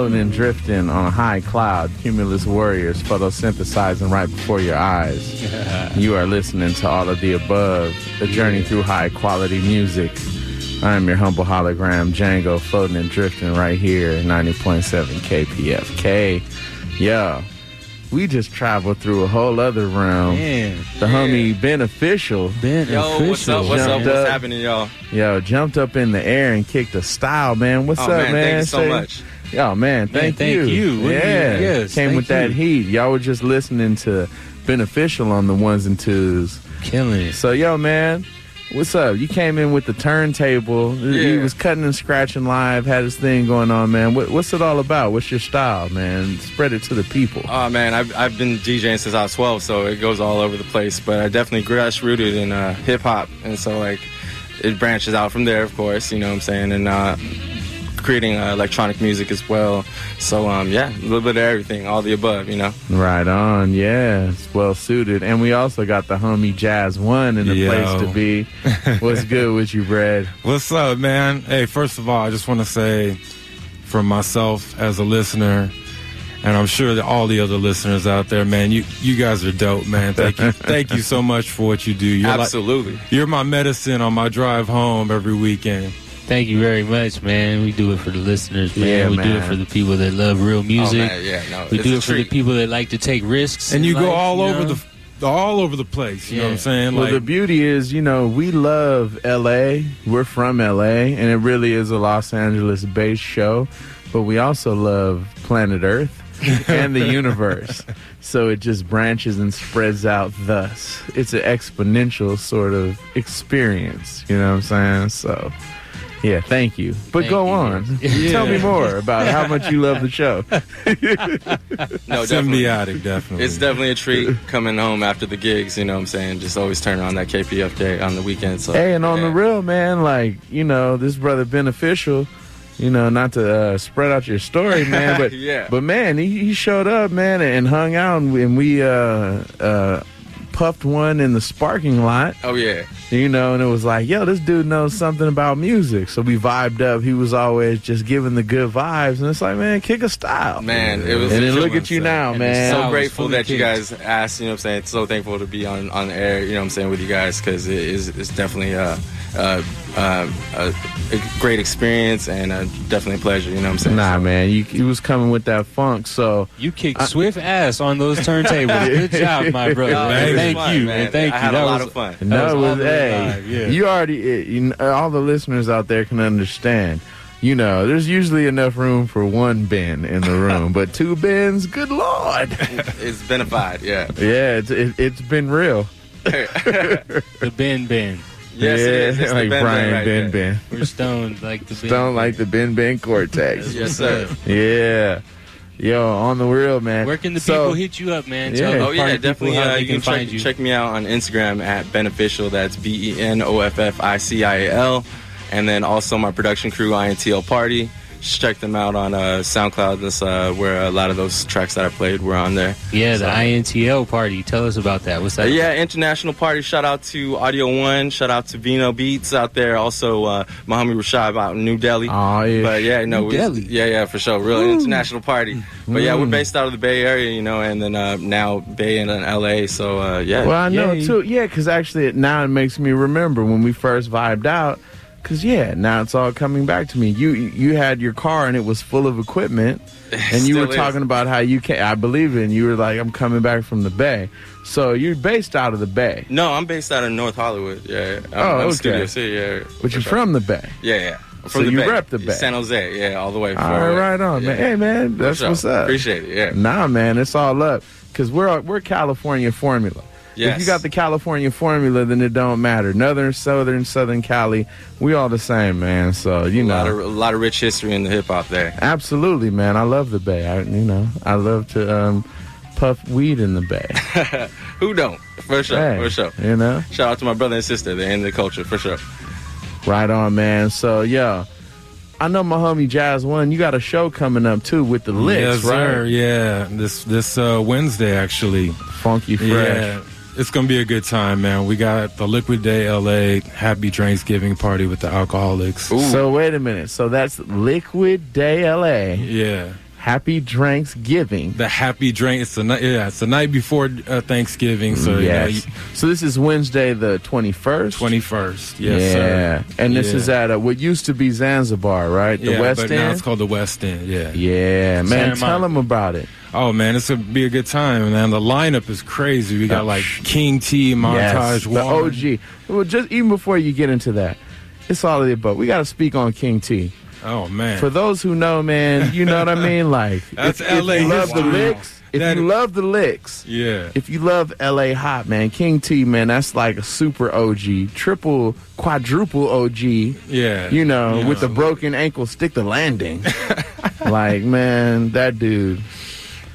[SPEAKER 7] Floating and drifting on a high cloud, cumulus warriors photosynthesizing right before your eyes. you are listening to all of the above, the journey through high quality music. I am your humble hologram, Django, floating and drifting right here, 90.7 KPFK. Yeah, we just traveled through a whole other realm.
[SPEAKER 8] Man.
[SPEAKER 7] the homie Beneficial.
[SPEAKER 22] Yo, what's up? What's up?
[SPEAKER 7] Jumped
[SPEAKER 22] What's happening, y'all?
[SPEAKER 7] Yo, jumped up in the air and kicked a style, man. What's
[SPEAKER 22] Oh,
[SPEAKER 7] up,
[SPEAKER 22] man,
[SPEAKER 7] man?
[SPEAKER 22] thank you so
[SPEAKER 7] Say-
[SPEAKER 22] much.
[SPEAKER 7] Yo, man, thank,
[SPEAKER 8] thank
[SPEAKER 7] you.
[SPEAKER 8] you. Do you-
[SPEAKER 7] Yeah,
[SPEAKER 8] yes,
[SPEAKER 7] came
[SPEAKER 8] thank
[SPEAKER 7] with that heat. Y'all were just listening to Beneficial on the ones and twos.
[SPEAKER 8] Killing it.
[SPEAKER 7] So, yo, man, what's up? You came in with the turntable. He
[SPEAKER 22] Yeah.
[SPEAKER 7] was cutting and scratching live, had his thing going on, man. What, what's it all about? What's your style, man? Spread it to the people.
[SPEAKER 22] Oh man, I've, I've been DJing since I was 12, so it goes all over the place. But I definitely grass rooted in uh, hip hop, and so like it branches out from there, of course. You know what I'm saying? And uh, creating uh, electronic music as well. So um, yeah, a little bit of everything, all the above, you know.
[SPEAKER 7] Right on, yeah, it's well suited, and we also got the homie Jazz One in the
[SPEAKER 23] Yo.
[SPEAKER 7] place to be. What's good with you, Brad?
[SPEAKER 23] What's up, man? Hey, first of all, I just want to say, from myself as a listener, and I'm sure that all the other listeners out there, man, you you guys are dope, man. Thank you, thank you so much for what you do. You're like-
[SPEAKER 22] Absolutely.
[SPEAKER 23] you're my medicine on my drive home every weekend.
[SPEAKER 8] Thank you very much, man. We do it for the listeners, man.
[SPEAKER 23] Yeah,
[SPEAKER 8] we do it for the people that love real oh, music.
[SPEAKER 23] Oh, man, yeah, no,
[SPEAKER 8] we
[SPEAKER 23] it's
[SPEAKER 8] do
[SPEAKER 23] a
[SPEAKER 8] it for the people that like to take risks.
[SPEAKER 23] And
[SPEAKER 8] in
[SPEAKER 23] you go all
[SPEAKER 8] you
[SPEAKER 23] over
[SPEAKER 8] know?
[SPEAKER 23] the all over the place. You know what I'm saying?
[SPEAKER 7] Well,
[SPEAKER 23] Like
[SPEAKER 7] the beauty is, you know, we love LA. We're from LA, and it really is a Los Angeles based show. But we also love planet Earth and the universe. So it just branches and spreads out thus. It's an exponential sort of experience. You know what I'm saying? So. Yeah, thank you. But
[SPEAKER 22] Thank
[SPEAKER 7] go
[SPEAKER 22] you.
[SPEAKER 7] on.
[SPEAKER 22] Yeah.
[SPEAKER 7] Tell me more about how much you love the show.
[SPEAKER 22] No, definitely.
[SPEAKER 23] Symbiotic, definitely.
[SPEAKER 22] It's definitely a treat coming home after the gigs. You know what I'm saying? Just always turn on that KPFK on the weekend. So
[SPEAKER 7] Hey, and on the real, man, like, you know, this brother beneficial, you know, not to uh, spread out your story, man, but
[SPEAKER 22] Yeah.
[SPEAKER 7] but man, he, he showed up, man, and hung out, and we, and we uh, uh, puffed one in the sparking lot.
[SPEAKER 22] Oh yeah.
[SPEAKER 7] You know, and it was like, yo, this dude knows something about music. So we vibed up. He was always just giving the good vibes. And it's like, man, kick a style.
[SPEAKER 22] Man, it was
[SPEAKER 7] And then look
[SPEAKER 22] joy.
[SPEAKER 7] at you now, man.
[SPEAKER 22] So grateful that you guys asked. You know what I'm saying? So thankful to be on on air. You know what I'm saying with you guys because it is it's definitely uh, uh, uh, a, a great experience and uh, definitely a pleasure. You know what I'm saying?
[SPEAKER 7] Nah, man, you, you was coming with that funk. So
[SPEAKER 8] You kicked swift ass on those turntables. Good job, my brother.
[SPEAKER 7] No,
[SPEAKER 8] man. Thank
[SPEAKER 7] fun,
[SPEAKER 8] you,
[SPEAKER 7] man.
[SPEAKER 8] man. Thank
[SPEAKER 7] I
[SPEAKER 8] you.
[SPEAKER 7] had a
[SPEAKER 8] That
[SPEAKER 7] lot
[SPEAKER 8] was-
[SPEAKER 7] of fun.
[SPEAKER 8] that
[SPEAKER 7] No,
[SPEAKER 8] was
[SPEAKER 7] it
[SPEAKER 8] all
[SPEAKER 7] was, hey,
[SPEAKER 8] yeah.
[SPEAKER 7] you already, you know, all the listeners out there can understand. You know, there's usually enough room for one bin in the room, but two bins, good lord.
[SPEAKER 22] it's been a benefied. Yeah.
[SPEAKER 7] Yeah, it's, it, it's been real.
[SPEAKER 8] the bin Ben.
[SPEAKER 22] Yes, it is. It's
[SPEAKER 7] like
[SPEAKER 22] Ben Ben
[SPEAKER 7] Brian
[SPEAKER 22] right
[SPEAKER 7] Ben
[SPEAKER 22] there.
[SPEAKER 7] Ben.
[SPEAKER 8] We're stoned like the Ben.
[SPEAKER 7] Stone like the Ben Ben Cortex.
[SPEAKER 22] Yes, sir.
[SPEAKER 7] Yeah. Yo, on the real, man.
[SPEAKER 8] Where can the
[SPEAKER 7] So-
[SPEAKER 8] people hit you up, man?
[SPEAKER 7] Yeah.
[SPEAKER 8] the
[SPEAKER 22] Oh yeah,
[SPEAKER 8] party people
[SPEAKER 22] definitely.
[SPEAKER 8] how
[SPEAKER 22] Uh,
[SPEAKER 8] they
[SPEAKER 22] you can
[SPEAKER 8] find
[SPEAKER 22] check,
[SPEAKER 8] you.
[SPEAKER 22] check me out on Instagram at beneficial. That's B E N O F F I C I A L, and then also my production crew INTL Party. Just check them out on uh, SoundCloud. That's uh, where a lot of those tracks that I played were on there.
[SPEAKER 8] Yeah, the
[SPEAKER 22] So-
[SPEAKER 8] INTL party. Tell us about that. What's
[SPEAKER 22] Uh,
[SPEAKER 8] that?
[SPEAKER 22] yeah, international party. Shout out to Audio One. Shout out to Vino Beats out there. Also, uh, Muhammad Rashad out in New Delhi.
[SPEAKER 7] Oh yeah,
[SPEAKER 22] But yeah, no,
[SPEAKER 7] New Delhi.
[SPEAKER 22] yeah, yeah, for sure. Real international party. But yeah, we're based out of the Bay Area, you know, and then uh, now Bay and then LA. So uh, yeah.
[SPEAKER 7] Well, I know
[SPEAKER 22] Yay.
[SPEAKER 7] too. Yeah, because actually now it makes me remember when we first vibed out. Because yeah, now it's all coming back to me. You you had your car and it was full of equipment, and you were
[SPEAKER 22] is.
[SPEAKER 7] talking about how you can. I believe it. And you were like, I'm coming back from the Bay. So you're based out of the Bay,
[SPEAKER 22] No, I'm based out of North Hollywood. Yeah. I'm,
[SPEAKER 7] Oh,
[SPEAKER 22] I'm
[SPEAKER 7] okay.
[SPEAKER 22] Studio City. Yeah.
[SPEAKER 7] but you're from the Bay.
[SPEAKER 22] Yeah, yeah. I'm
[SPEAKER 7] So
[SPEAKER 22] from the
[SPEAKER 7] you
[SPEAKER 22] Bay.
[SPEAKER 7] rep the Bay.
[SPEAKER 22] San Jose. Yeah, all the way.
[SPEAKER 7] All right, right on, man.
[SPEAKER 22] Yeah.
[SPEAKER 7] Hey, man, that's
[SPEAKER 22] sure.
[SPEAKER 7] what's up.
[SPEAKER 22] Appreciate it. Yeah.
[SPEAKER 7] Nah, man, it's all up. Cause we're we're California formula. If you got the California formula, then it don't matter. Northern, Southern, Southern Cali, we all the same, man. So you
[SPEAKER 22] A
[SPEAKER 7] know,
[SPEAKER 22] lot of a lot of rich history in the hip hop there.
[SPEAKER 7] absolutely, man. I love the Bay. I, you know, I love to um, puff weed in the Bay.
[SPEAKER 22] Who don't? For sure.
[SPEAKER 7] Hey,
[SPEAKER 22] For sure.
[SPEAKER 7] You know,
[SPEAKER 22] Shout out to my brother and sister. They're in the culture for sure.
[SPEAKER 7] right on, man. So yeah. I know my homie Jazz One. You got a show coming up too with the Liks,
[SPEAKER 23] yes,
[SPEAKER 7] right?
[SPEAKER 23] sir. Yeah, this this uh, Wednesday actually.
[SPEAKER 7] Funky fresh.
[SPEAKER 23] Yeah, it's gonna be a good time, man. We got the Liquid Day LA Happy Thanksgiving party with the Alkaholiks.
[SPEAKER 7] So wait a minute. So that's Liquid Day LA.
[SPEAKER 23] Yeah.
[SPEAKER 7] Happy Drinks Giving.
[SPEAKER 23] The happy drink. It's the night. Yeah, it's the night before uh, Thanksgiving. So
[SPEAKER 7] yes.
[SPEAKER 23] yeah,
[SPEAKER 7] so this is Wednesday the twenty first.
[SPEAKER 23] twenty first. Yes,
[SPEAKER 7] yeah.
[SPEAKER 23] sir.
[SPEAKER 7] And this
[SPEAKER 23] Yeah.
[SPEAKER 7] is at uh, what used to be Zanzibar, right? The
[SPEAKER 23] yeah,
[SPEAKER 7] West
[SPEAKER 23] but
[SPEAKER 7] End.
[SPEAKER 23] now it's called the West End. Yeah.
[SPEAKER 7] yeah, man.
[SPEAKER 23] Santa
[SPEAKER 7] Tell
[SPEAKER 23] Monica.
[SPEAKER 7] them about it.
[SPEAKER 23] Oh man, it's gonna be a good time, man. The lineup is crazy. We got oh, like King T, Montage
[SPEAKER 7] yes, the OG. Well, just even before you get into that, it's all of the above. We got to speak on King T.
[SPEAKER 23] Oh man.
[SPEAKER 7] For those who know, man, you know what I mean. Like,
[SPEAKER 23] That's
[SPEAKER 7] if, if
[SPEAKER 23] LA
[SPEAKER 7] you love the Liks, if
[SPEAKER 23] That-
[SPEAKER 7] you love the Liks,
[SPEAKER 23] Yeah.
[SPEAKER 7] If you love LA hot, man, King T, man, that's like a super OG, triple, quadruple OG.
[SPEAKER 23] Yeah.
[SPEAKER 7] You know,
[SPEAKER 23] You
[SPEAKER 7] with the broken ankle, stick the landing. like, man, that dude.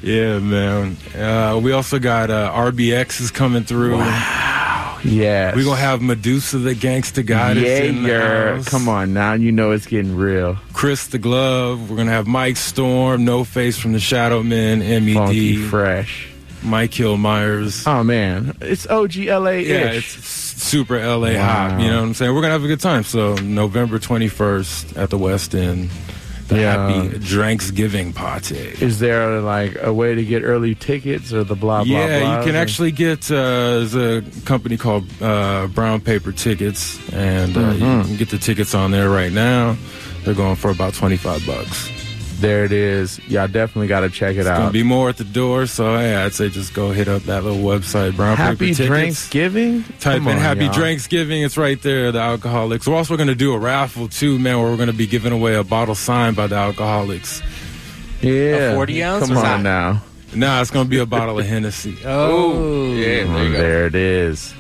[SPEAKER 23] Yeah, man. Uh, we also got uh, RBX is coming through. Wow.
[SPEAKER 7] Yes.
[SPEAKER 23] We're gonna have Medusa the Gangsta Goddess
[SPEAKER 7] yeah,
[SPEAKER 23] in the house.
[SPEAKER 7] Come on now, you know it's getting real.
[SPEAKER 23] Chris the Glove. We're gonna have Mike Storm, No Face from the Shadow Men, MED,
[SPEAKER 7] Funky fresh.
[SPEAKER 23] Mike Hill Myers.
[SPEAKER 7] Oh man, it's OGLA ish.
[SPEAKER 23] Yeah, it's super LA
[SPEAKER 7] Wow.
[SPEAKER 23] hot. You know what I'm saying? We're gonna have a good time. So November 21st at the West End, the
[SPEAKER 7] Yeah.
[SPEAKER 23] Happy Drinksgiving Party.
[SPEAKER 7] Is there like a way to get early tickets or the blah blah
[SPEAKER 23] yeah,
[SPEAKER 7] blah?
[SPEAKER 23] you can actually get. Uh, there's a company called uh, Brown Paper Tickets, and uh,
[SPEAKER 7] Mhm.
[SPEAKER 23] you can get the tickets on there right now. They're going for about 25 bucks.
[SPEAKER 7] There it is. Y'all definitely got to check it
[SPEAKER 23] It's
[SPEAKER 7] out.
[SPEAKER 23] gonna be more at the door, so yeah, I'd say just go hit up that little website, Brown
[SPEAKER 7] Happy
[SPEAKER 23] Paper Tickets.
[SPEAKER 7] Thanksgiving.
[SPEAKER 23] Type
[SPEAKER 7] Come
[SPEAKER 23] in
[SPEAKER 7] on,
[SPEAKER 23] Happy
[SPEAKER 7] y'all.
[SPEAKER 23] It's right there, the Alkaholiks. We're also going to do a raffle too, man, where we're going to be giving away a bottle signed by the Alkaholiks.
[SPEAKER 7] Yeah.
[SPEAKER 8] A 40 ounce
[SPEAKER 7] Come on
[SPEAKER 8] not?
[SPEAKER 7] now.
[SPEAKER 23] Nah, it's going to be a bottle of Hennessy.
[SPEAKER 8] Oh,
[SPEAKER 7] yeah, there, it is.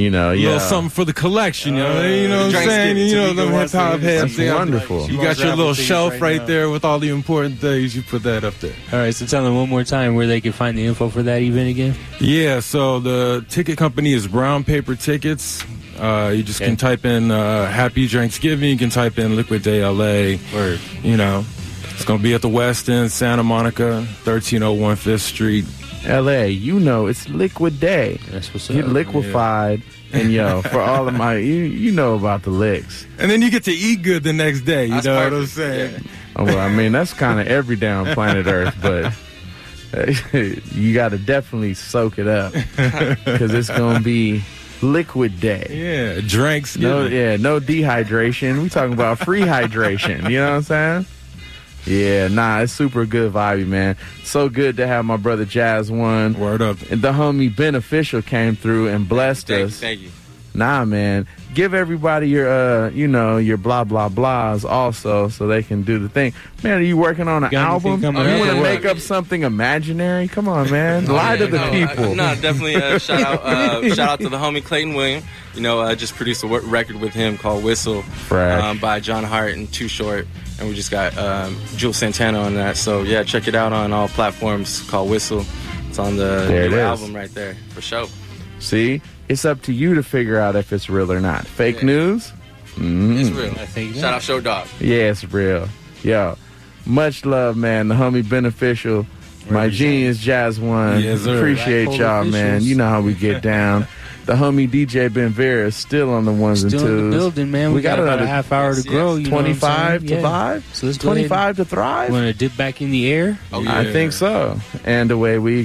[SPEAKER 7] You know,
[SPEAKER 23] A
[SPEAKER 7] yeah.
[SPEAKER 23] little something for the collection, you know. you know what I'm saying? You know, them hip hop heads.
[SPEAKER 7] That's
[SPEAKER 23] they got-
[SPEAKER 7] wonderful.
[SPEAKER 23] You got your little shelf right,
[SPEAKER 8] right
[SPEAKER 23] there with all the important things. You put that up there.
[SPEAKER 8] All right, so tell them one more time where they can find the info for that event again.
[SPEAKER 23] Yeah, so the ticket company is Brown Paper Tickets. Uh, you just
[SPEAKER 8] Okay.
[SPEAKER 23] can type in uh, Happy Thanksgiving. You can type in Liquid Day LA.
[SPEAKER 8] Word.
[SPEAKER 23] You know, it's going to be at the West End, Santa Monica, 1301 Fifth Street.
[SPEAKER 7] LA, you know it's liquid day.
[SPEAKER 8] That's what's
[SPEAKER 7] Get
[SPEAKER 23] up.
[SPEAKER 7] liquefied. And yo, for all of my you you know about the Liks.
[SPEAKER 23] And then you get to eat good the next day. You
[SPEAKER 7] That's
[SPEAKER 23] know what I'm
[SPEAKER 7] perfect.
[SPEAKER 23] saying?
[SPEAKER 7] Oh, well, I mean that's kind of every day on planet Earth, but you got to definitely soak it up because it's gonna be liquid day.
[SPEAKER 23] Yeah, drinks.
[SPEAKER 7] No, yeah, no dehydration. We talking about free hydration. You know what I'm saying? Yeah, nah, it's super good vibey, man. So good to have my brother Jazz one.
[SPEAKER 23] Word up.
[SPEAKER 7] And the homie Beneficial came through and blessed
[SPEAKER 22] Thank you,
[SPEAKER 7] us.
[SPEAKER 22] thank you.
[SPEAKER 7] Nah, man. Give everybody your, uh, you know, your blah blah blahs also, so they can do the thing. Man, are you working on an album?
[SPEAKER 8] coming
[SPEAKER 7] you
[SPEAKER 8] up
[SPEAKER 7] want to make up something imaginary? Come on, man. Lie to the
[SPEAKER 22] no,
[SPEAKER 7] people.
[SPEAKER 22] I- no, definitely. Uh, shout out, uh, shout out to the homie Clayton William. You know, I just produced a record with him called Whistle
[SPEAKER 7] Fresh.
[SPEAKER 22] um, by John Hart and Too Short, and we just got um, Juelz Santana on that. So yeah, check it out on all platforms called Whistle. It's on the
[SPEAKER 7] There
[SPEAKER 22] new
[SPEAKER 7] is.
[SPEAKER 22] album right there for sure.
[SPEAKER 7] See, it's up to you to figure out if it's real or not. Fake news? Mm.
[SPEAKER 22] It's real. Shout out Show Dog.
[SPEAKER 7] Yeah, it's real. Yo, much love, man. The homie beneficial, my genius jazz one.
[SPEAKER 23] Yes, sir.
[SPEAKER 7] Appreciate
[SPEAKER 8] Black
[SPEAKER 7] y'all, man. You know how we get down. The homie DJ Ben Vera is still on the ones
[SPEAKER 8] Still
[SPEAKER 7] and
[SPEAKER 8] in
[SPEAKER 7] twos.
[SPEAKER 8] the building, man. We, got, about
[SPEAKER 7] another
[SPEAKER 8] a half hour to
[SPEAKER 22] yes,
[SPEAKER 8] grow. You know what I'm
[SPEAKER 7] 25 to
[SPEAKER 8] Yeah.
[SPEAKER 7] live.
[SPEAKER 8] So let's go ahead
[SPEAKER 7] 25 to thrive.
[SPEAKER 8] Want to dip back in the air?
[SPEAKER 22] Oh,
[SPEAKER 7] I think so. And away we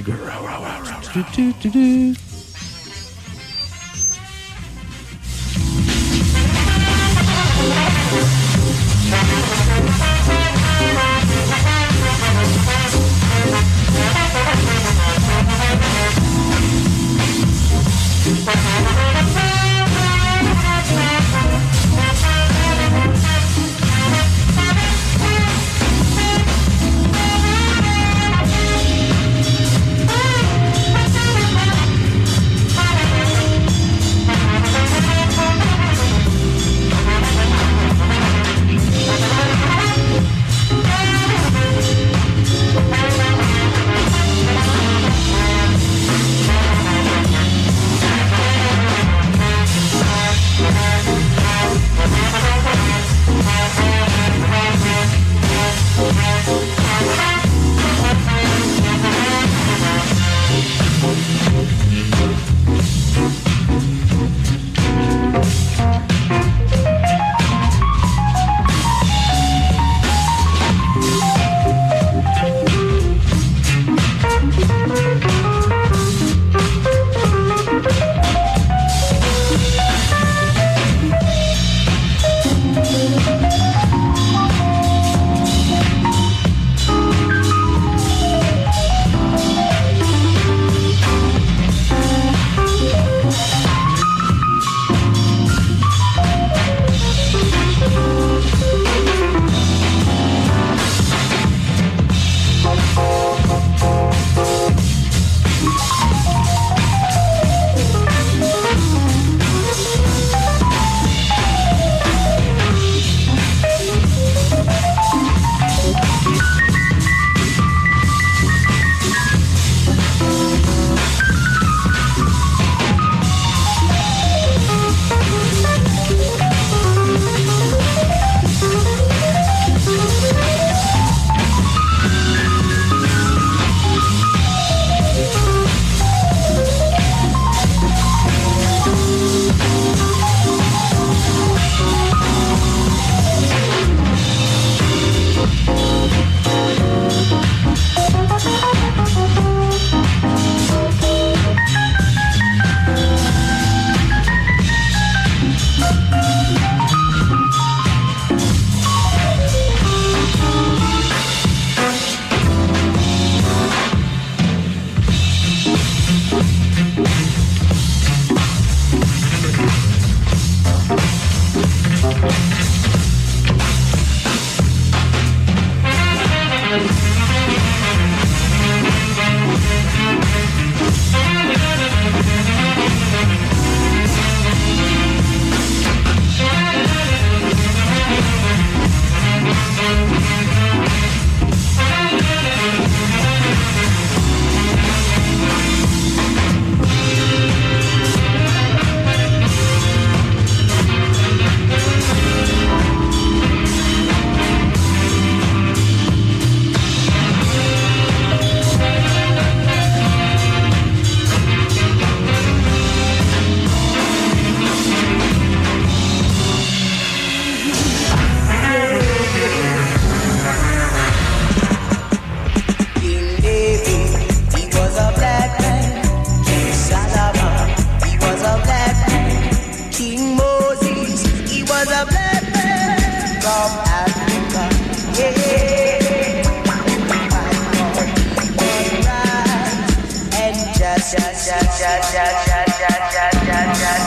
[SPEAKER 7] go.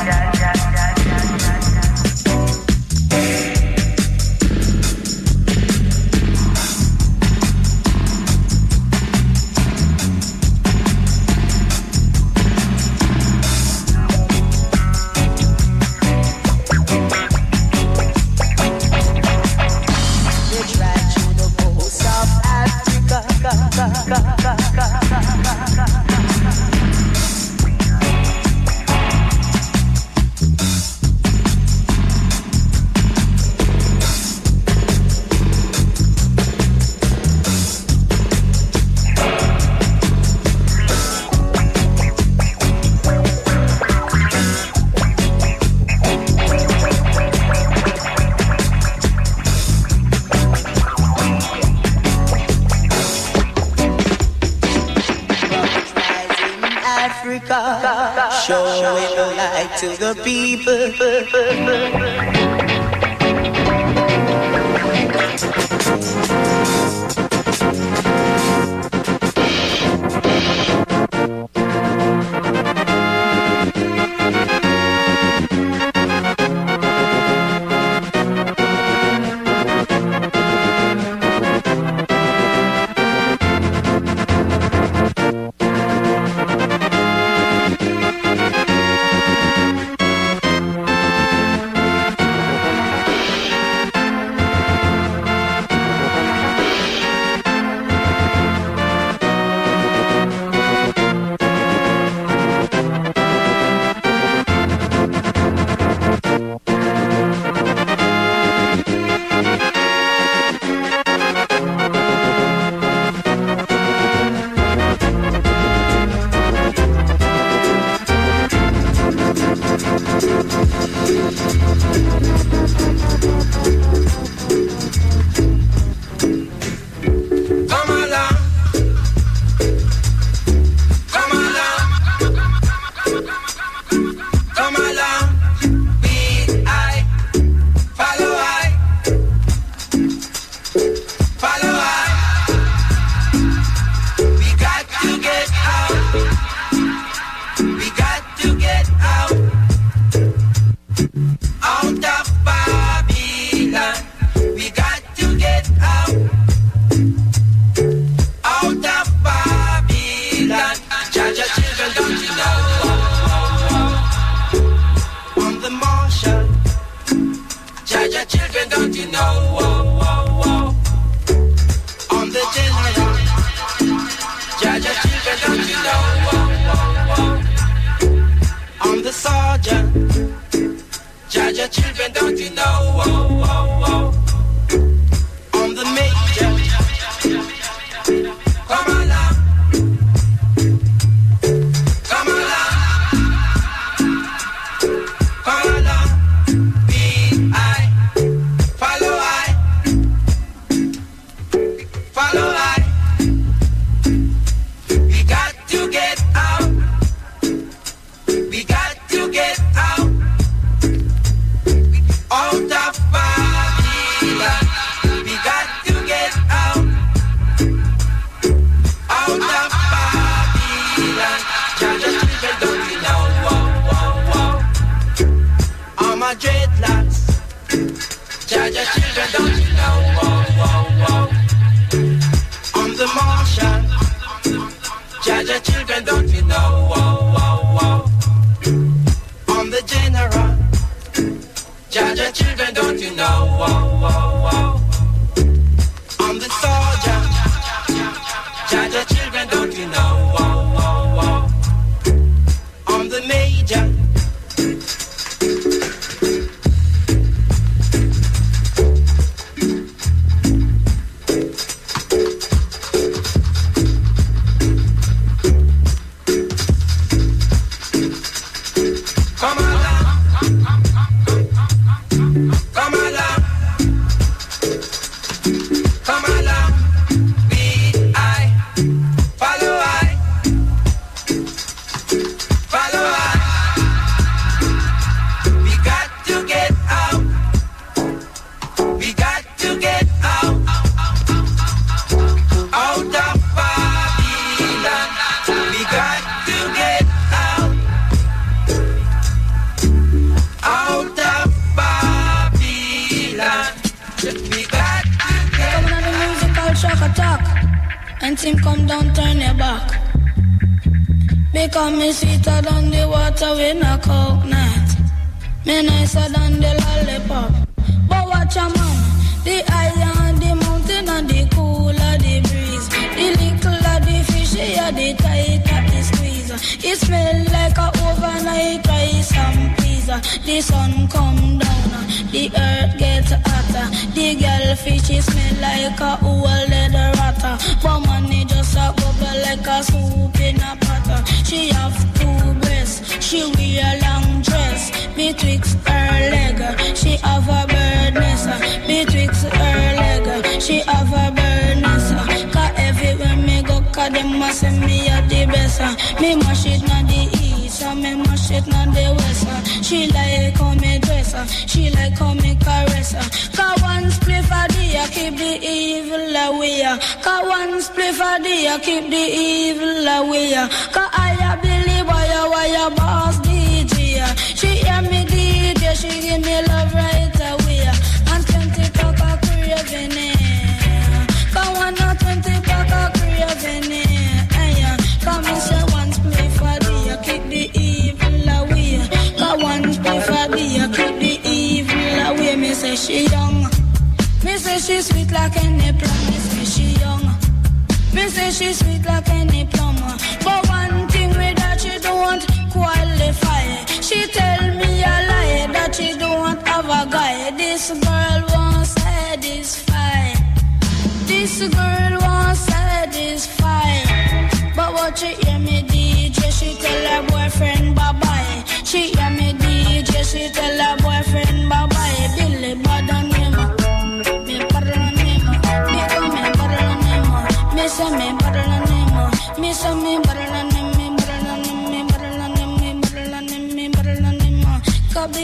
[SPEAKER 24] They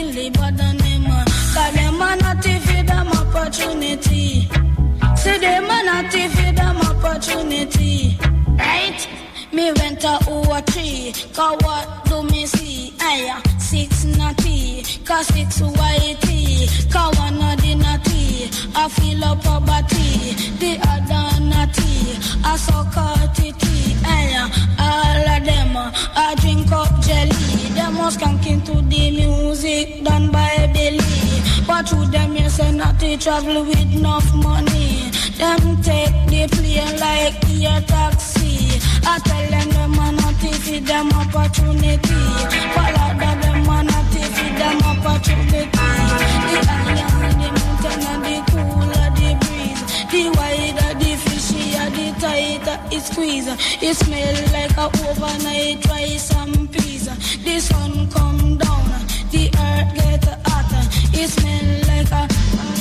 [SPEAKER 25] friendly, but the name Cause them a not feed them opportunity. See them a not feed them opportunity. Right? Me went to over three. Cause what do me see? Aye, six naughty. Cause six whitey. Cause one of the naughty. I feel up poverty. The other naughty. I suck out tea. Aye, all of them. Uh, I drink up jelly. Them was skanking to the music done by Billy. But through them you say not to travel with enough money. Them take the plane like a taxi. I tell them them are not to feed them opportunity. Follow that them are not to feed them opportunity. The iron, the mountain, and the cool of the breeze. The wire tighter, it squeeze. It smell like a overnight dry and pizza. The sun come down, the earth get hotter. It smell like a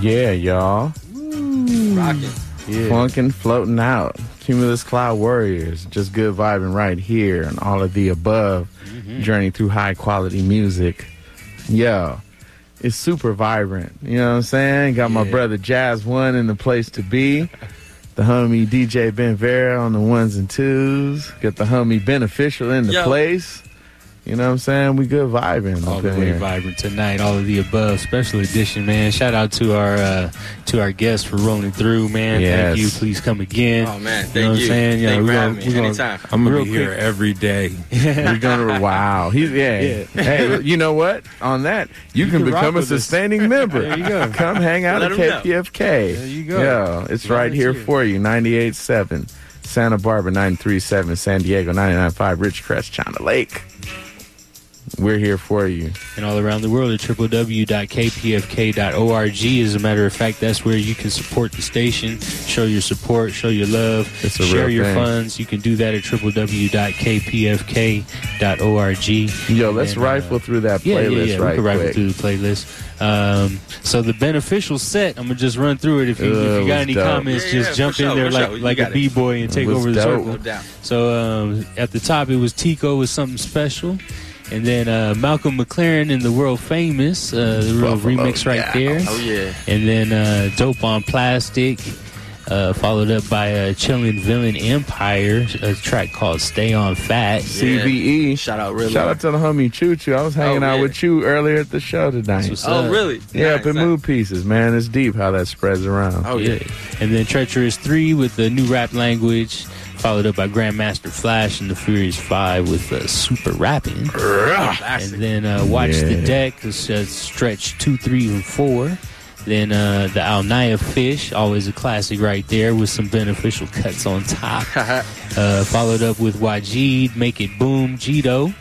[SPEAKER 7] yeah, y'all.
[SPEAKER 22] Rocking.
[SPEAKER 7] Yeah. Funkin' floating out. Cumulus Cloud Warriors. Just good vibing right here and all of the above. Mm-hmm. Journey through high quality music. Yo. It's super vibrant. You know what I'm saying? Got my brother Jazz One in the place to be. The homie DJ Ben Vera on the ones and twos. Got the homie Beneficial in the
[SPEAKER 8] Yo.
[SPEAKER 7] place. You know what I'm saying? We good vibing.
[SPEAKER 8] All
[SPEAKER 7] up
[SPEAKER 8] the way
[SPEAKER 7] here.
[SPEAKER 8] vibrant tonight, all of the above, special edition, man. Shout out to our uh, to our guests for rolling through, man.
[SPEAKER 7] Yes.
[SPEAKER 8] Thank you. Please come again.
[SPEAKER 22] Oh, man,
[SPEAKER 8] you
[SPEAKER 22] thank
[SPEAKER 8] know what
[SPEAKER 22] you.
[SPEAKER 8] I'm saying?
[SPEAKER 22] Thank you
[SPEAKER 8] we're gonna- we're gonna-
[SPEAKER 22] Anytime.
[SPEAKER 23] I'm gonna
[SPEAKER 8] real
[SPEAKER 23] be here every day.
[SPEAKER 7] We're gonna wow. He's yeah.
[SPEAKER 23] Yeah.
[SPEAKER 7] Hey, you know what? On that, you, can,
[SPEAKER 23] can
[SPEAKER 7] become a
[SPEAKER 23] with us.
[SPEAKER 7] sustaining member.
[SPEAKER 23] There you go.
[SPEAKER 7] Come hang out
[SPEAKER 23] Let
[SPEAKER 7] at
[SPEAKER 23] 'em know.
[SPEAKER 7] KPFK.
[SPEAKER 23] There you go.
[SPEAKER 7] Yeah, it's right here
[SPEAKER 23] Volunteer.
[SPEAKER 7] for you. 98.7 Santa Barbara, 93.7 San Diego, 99.5 Ridgecrest, China Lake. We're here for you.
[SPEAKER 8] and all around the world at www.kpfk.org. As a matter of fact, that's where you can support the station, show your support, show your love, share your
[SPEAKER 7] thing.
[SPEAKER 8] funds. You can do that at www.kpfk.org.
[SPEAKER 7] Yo, let's
[SPEAKER 8] And, uh,
[SPEAKER 7] rifle through that playlist
[SPEAKER 8] yeah, yeah.
[SPEAKER 7] right
[SPEAKER 8] we can rifle
[SPEAKER 7] quick.
[SPEAKER 8] through the playlist. Um, so the beneficial set, I'm gonna just run through it. If you,
[SPEAKER 7] Uh,
[SPEAKER 8] if you got any
[SPEAKER 7] dope.
[SPEAKER 8] comments,
[SPEAKER 22] Yeah,
[SPEAKER 8] just
[SPEAKER 22] yeah,
[SPEAKER 8] jump
[SPEAKER 22] for
[SPEAKER 8] in
[SPEAKER 22] sure,
[SPEAKER 8] there like
[SPEAKER 22] sure. You
[SPEAKER 8] like a
[SPEAKER 22] got it.
[SPEAKER 8] b boy and take
[SPEAKER 7] was
[SPEAKER 8] over the
[SPEAKER 7] dope.
[SPEAKER 8] circle. So um, at the top, it was Tico with something special. And then uh, Malcolm McLaren in the world famous, uh, the real
[SPEAKER 7] Buffalo
[SPEAKER 8] remix right
[SPEAKER 7] Gal.
[SPEAKER 8] there.
[SPEAKER 22] Oh, yeah.
[SPEAKER 8] And then uh, Dope on Plastic, uh, followed up by uh, Chillin' Villain Empire, a track called Stay on Fat.
[SPEAKER 7] CVE.
[SPEAKER 22] Shout out, really.
[SPEAKER 7] Shout out to the homie Choo Choo. I was hanging
[SPEAKER 22] Oh,
[SPEAKER 7] out
[SPEAKER 22] yeah.
[SPEAKER 7] with you earlier at the show tonight.
[SPEAKER 22] Oh,
[SPEAKER 8] up.
[SPEAKER 22] really?
[SPEAKER 7] Yeah,
[SPEAKER 22] Nice,
[SPEAKER 7] up in
[SPEAKER 22] nice.
[SPEAKER 7] mood pieces, man. It's deep how that spreads around.
[SPEAKER 22] Oh, yeah.
[SPEAKER 8] And then Treacherous 3 with the new rap language, followed up by Grandmaster Flash and the Furious 5 with uh, super rapping. And then uh, Watch the Deck, it's, uh, stretch 2, 3, and 4. Then uh, the Alnaya Fish, always a classic right there with some beneficial cuts on top. uh, followed up with Wajid, Make It Boom, Jito.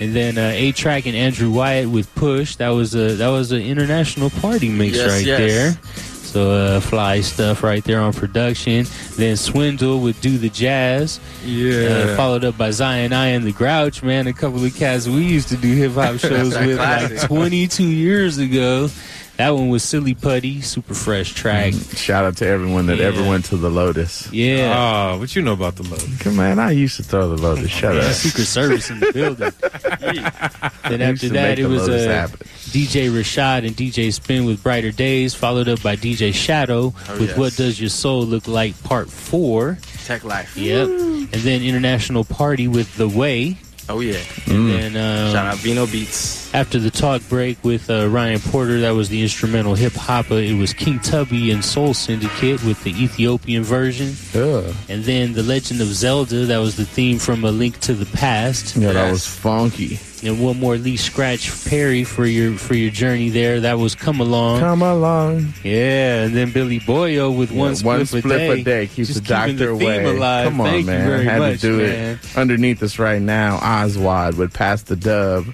[SPEAKER 8] And then uh, A-Trak and Andrew Wyatt with Push. That was a that was an international party mix
[SPEAKER 22] Yes,
[SPEAKER 8] right
[SPEAKER 22] yes.
[SPEAKER 8] there. So uh, fly stuff right there on production. Then Swindle would Do the Jazz.
[SPEAKER 23] Yeah.
[SPEAKER 8] Uh, followed up by Zion I and the Grouch, man. A couple of cats we used to do hip hop shows with like 22 years ago. That one was Silly Putty, super fresh track.
[SPEAKER 7] Shout out to everyone that ever went to the Lotus.
[SPEAKER 8] Yeah.
[SPEAKER 23] Oh, what you know about the Lotus?
[SPEAKER 7] Come on, I used to throw the Lotus. Shut up.
[SPEAKER 8] Secret Service in the building. then after that, it was
[SPEAKER 7] Lotus
[SPEAKER 8] uh. DJ Rashad and DJ Spinn with Brighter Days, followed up by DJ Shadow
[SPEAKER 22] Oh,
[SPEAKER 8] with
[SPEAKER 22] yes.
[SPEAKER 8] What Does Your Soul Look Like Part 4.
[SPEAKER 22] Tech Life.
[SPEAKER 8] Yep. And then International Party with The Way.
[SPEAKER 22] Oh, yeah.
[SPEAKER 8] And then um,
[SPEAKER 22] Shout out Vino Beats.
[SPEAKER 8] after the talk break with uh, Ryan Porter, that was the instrumental hip hopper. It was King Tubby and Soul Syndicate with the Ethiopian version.
[SPEAKER 7] Ugh.
[SPEAKER 8] And then The Legend of Zelda, that was the theme from A Link to the Past.
[SPEAKER 7] Yeah, that was funky.
[SPEAKER 8] And one more Lee Scratch Perry for your for your journey there. That was Come Along.
[SPEAKER 7] Come along.
[SPEAKER 8] Yeah, and then Billy Boyo with one
[SPEAKER 7] Yeah,
[SPEAKER 8] spliff,
[SPEAKER 7] one
[SPEAKER 8] a,
[SPEAKER 7] spliff
[SPEAKER 8] day.
[SPEAKER 7] a day keeps
[SPEAKER 8] Just
[SPEAKER 7] the doctor
[SPEAKER 8] the
[SPEAKER 7] away.
[SPEAKER 8] alive.
[SPEAKER 7] Come on,
[SPEAKER 8] Thank
[SPEAKER 7] man.
[SPEAKER 8] You very
[SPEAKER 7] Had
[SPEAKER 8] much,
[SPEAKER 7] to do
[SPEAKER 8] man.
[SPEAKER 7] it underneath us right now. Oswald would pass the dub.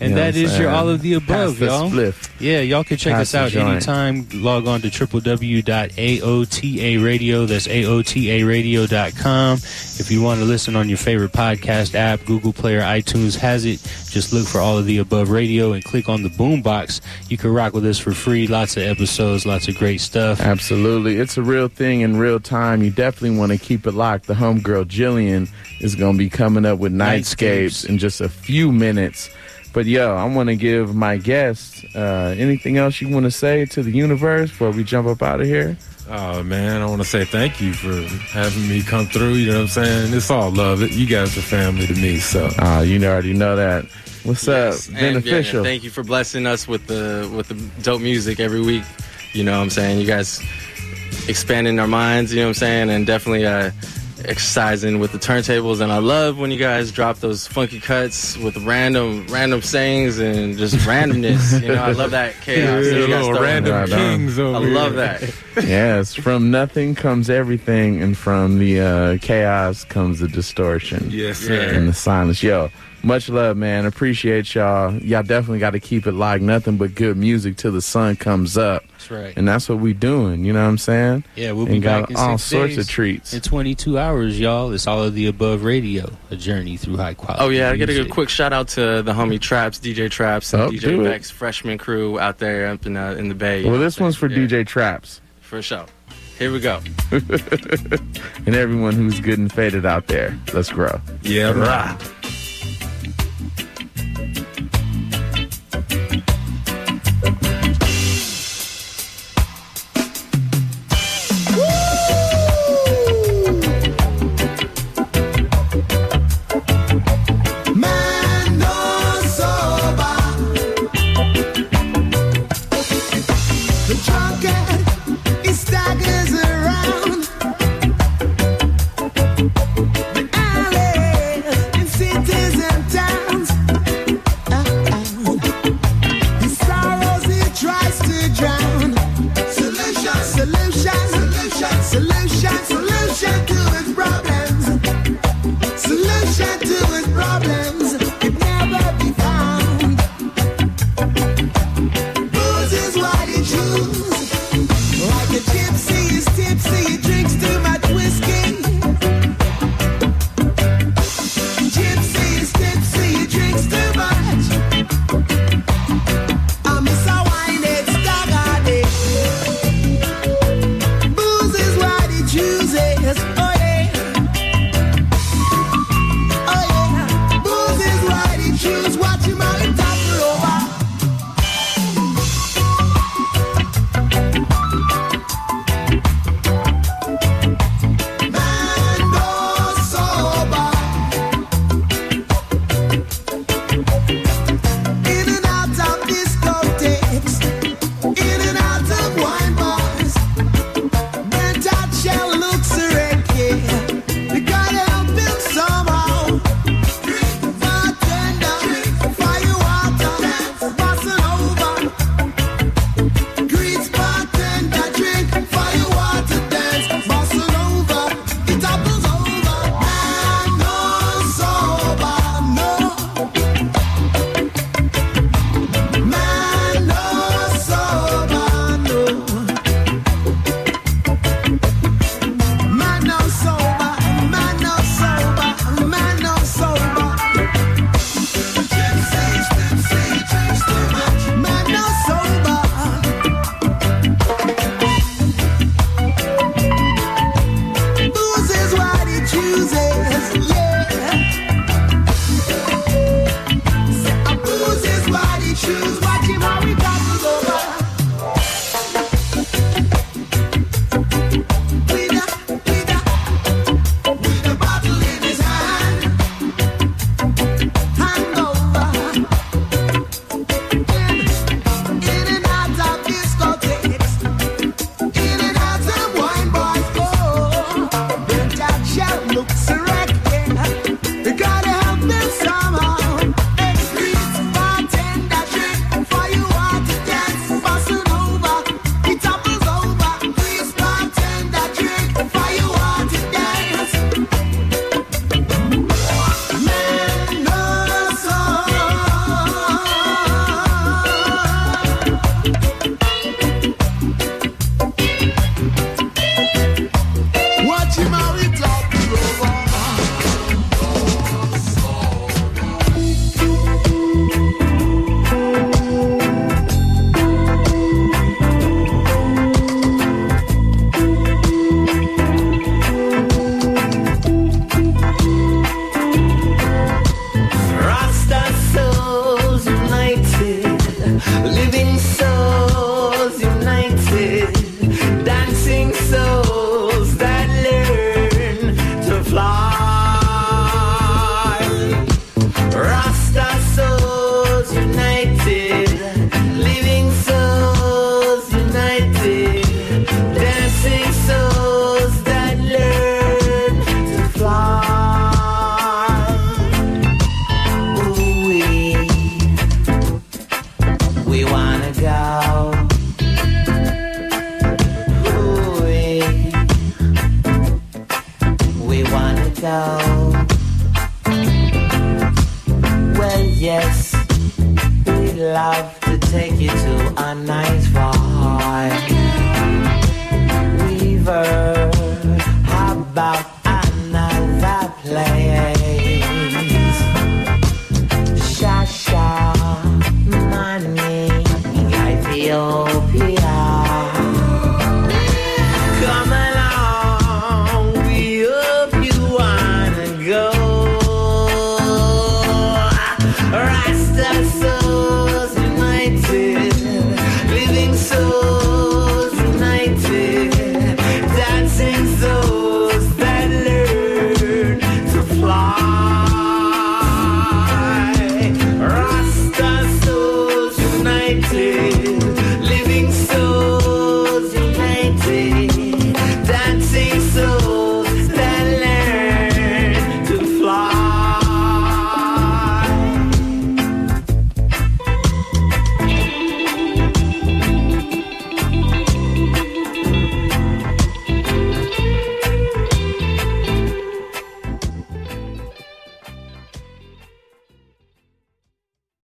[SPEAKER 8] And
[SPEAKER 7] You know
[SPEAKER 8] that is your all of the above, y'all.
[SPEAKER 7] spliff.
[SPEAKER 8] Yeah, y'all can check
[SPEAKER 7] Pass
[SPEAKER 8] us out anytime. Log on to www.aota radio. That's aotaradio.com. If you want to listen on your favorite podcast app, Google Play or iTunes has it. Just look for all of the above radio and click on the boombox. You can rock with us for free. Lots of episodes, lots of great stuff.
[SPEAKER 7] Absolutely. It's a real thing in real time. You definitely want to keep it locked. The homegirl Jillian is going to be coming up with Nightscapes
[SPEAKER 8] Nightscapes.
[SPEAKER 7] in just a few minutes. But yo, I want to give my guests uh, anything else you want to say to the universe before we jump up out of here?
[SPEAKER 23] Oh man, I want to say thank you for having me come through. You know what I'm saying? It's all love. It. You guys are family to me. So
[SPEAKER 7] Uh, you already know that. What's
[SPEAKER 22] Yes,
[SPEAKER 7] up?
[SPEAKER 22] and, yeah,
[SPEAKER 7] Beneficial.
[SPEAKER 22] thank you for blessing us with the with the dope music every week. You know what I'm saying? You guys expanding our minds, you know what I'm saying? And definitely uh exercising with the turntables and I love when you guys drop those funky cuts with random random sayings and just randomness. you know, I love that chaos. that you guys
[SPEAKER 23] little random.
[SPEAKER 7] Right
[SPEAKER 23] kings over
[SPEAKER 22] I
[SPEAKER 23] here.
[SPEAKER 22] love that.
[SPEAKER 7] yes, from nothing comes everything, and from the uh, chaos comes the distortion.
[SPEAKER 23] Yes, sir.
[SPEAKER 7] and the silence. Yo, much love, man. Appreciate y'all. Y'all definitely got to keep it like nothing but good music till the sun comes up.
[SPEAKER 8] That's right.
[SPEAKER 7] And that's what we doing. You know what I'm saying?
[SPEAKER 8] Yeah, we'll
[SPEAKER 7] and
[SPEAKER 8] be
[SPEAKER 7] got
[SPEAKER 8] back
[SPEAKER 7] all sorts of treats
[SPEAKER 8] in 22 hours, y'all. It's all of the above radio, a journey through high quality.
[SPEAKER 22] Oh yeah, music. I got to give a quick shout out to the homie Traps, DJ Traps, and
[SPEAKER 7] oh,
[SPEAKER 22] DJ Beck's freshman crew out there up in uh, in the Bay.
[SPEAKER 7] Well, this one's for yeah. DJ Traps.
[SPEAKER 22] For sure. Here we go.
[SPEAKER 7] and everyone who's good and faded out there, let's grow.
[SPEAKER 9] Yeah, right.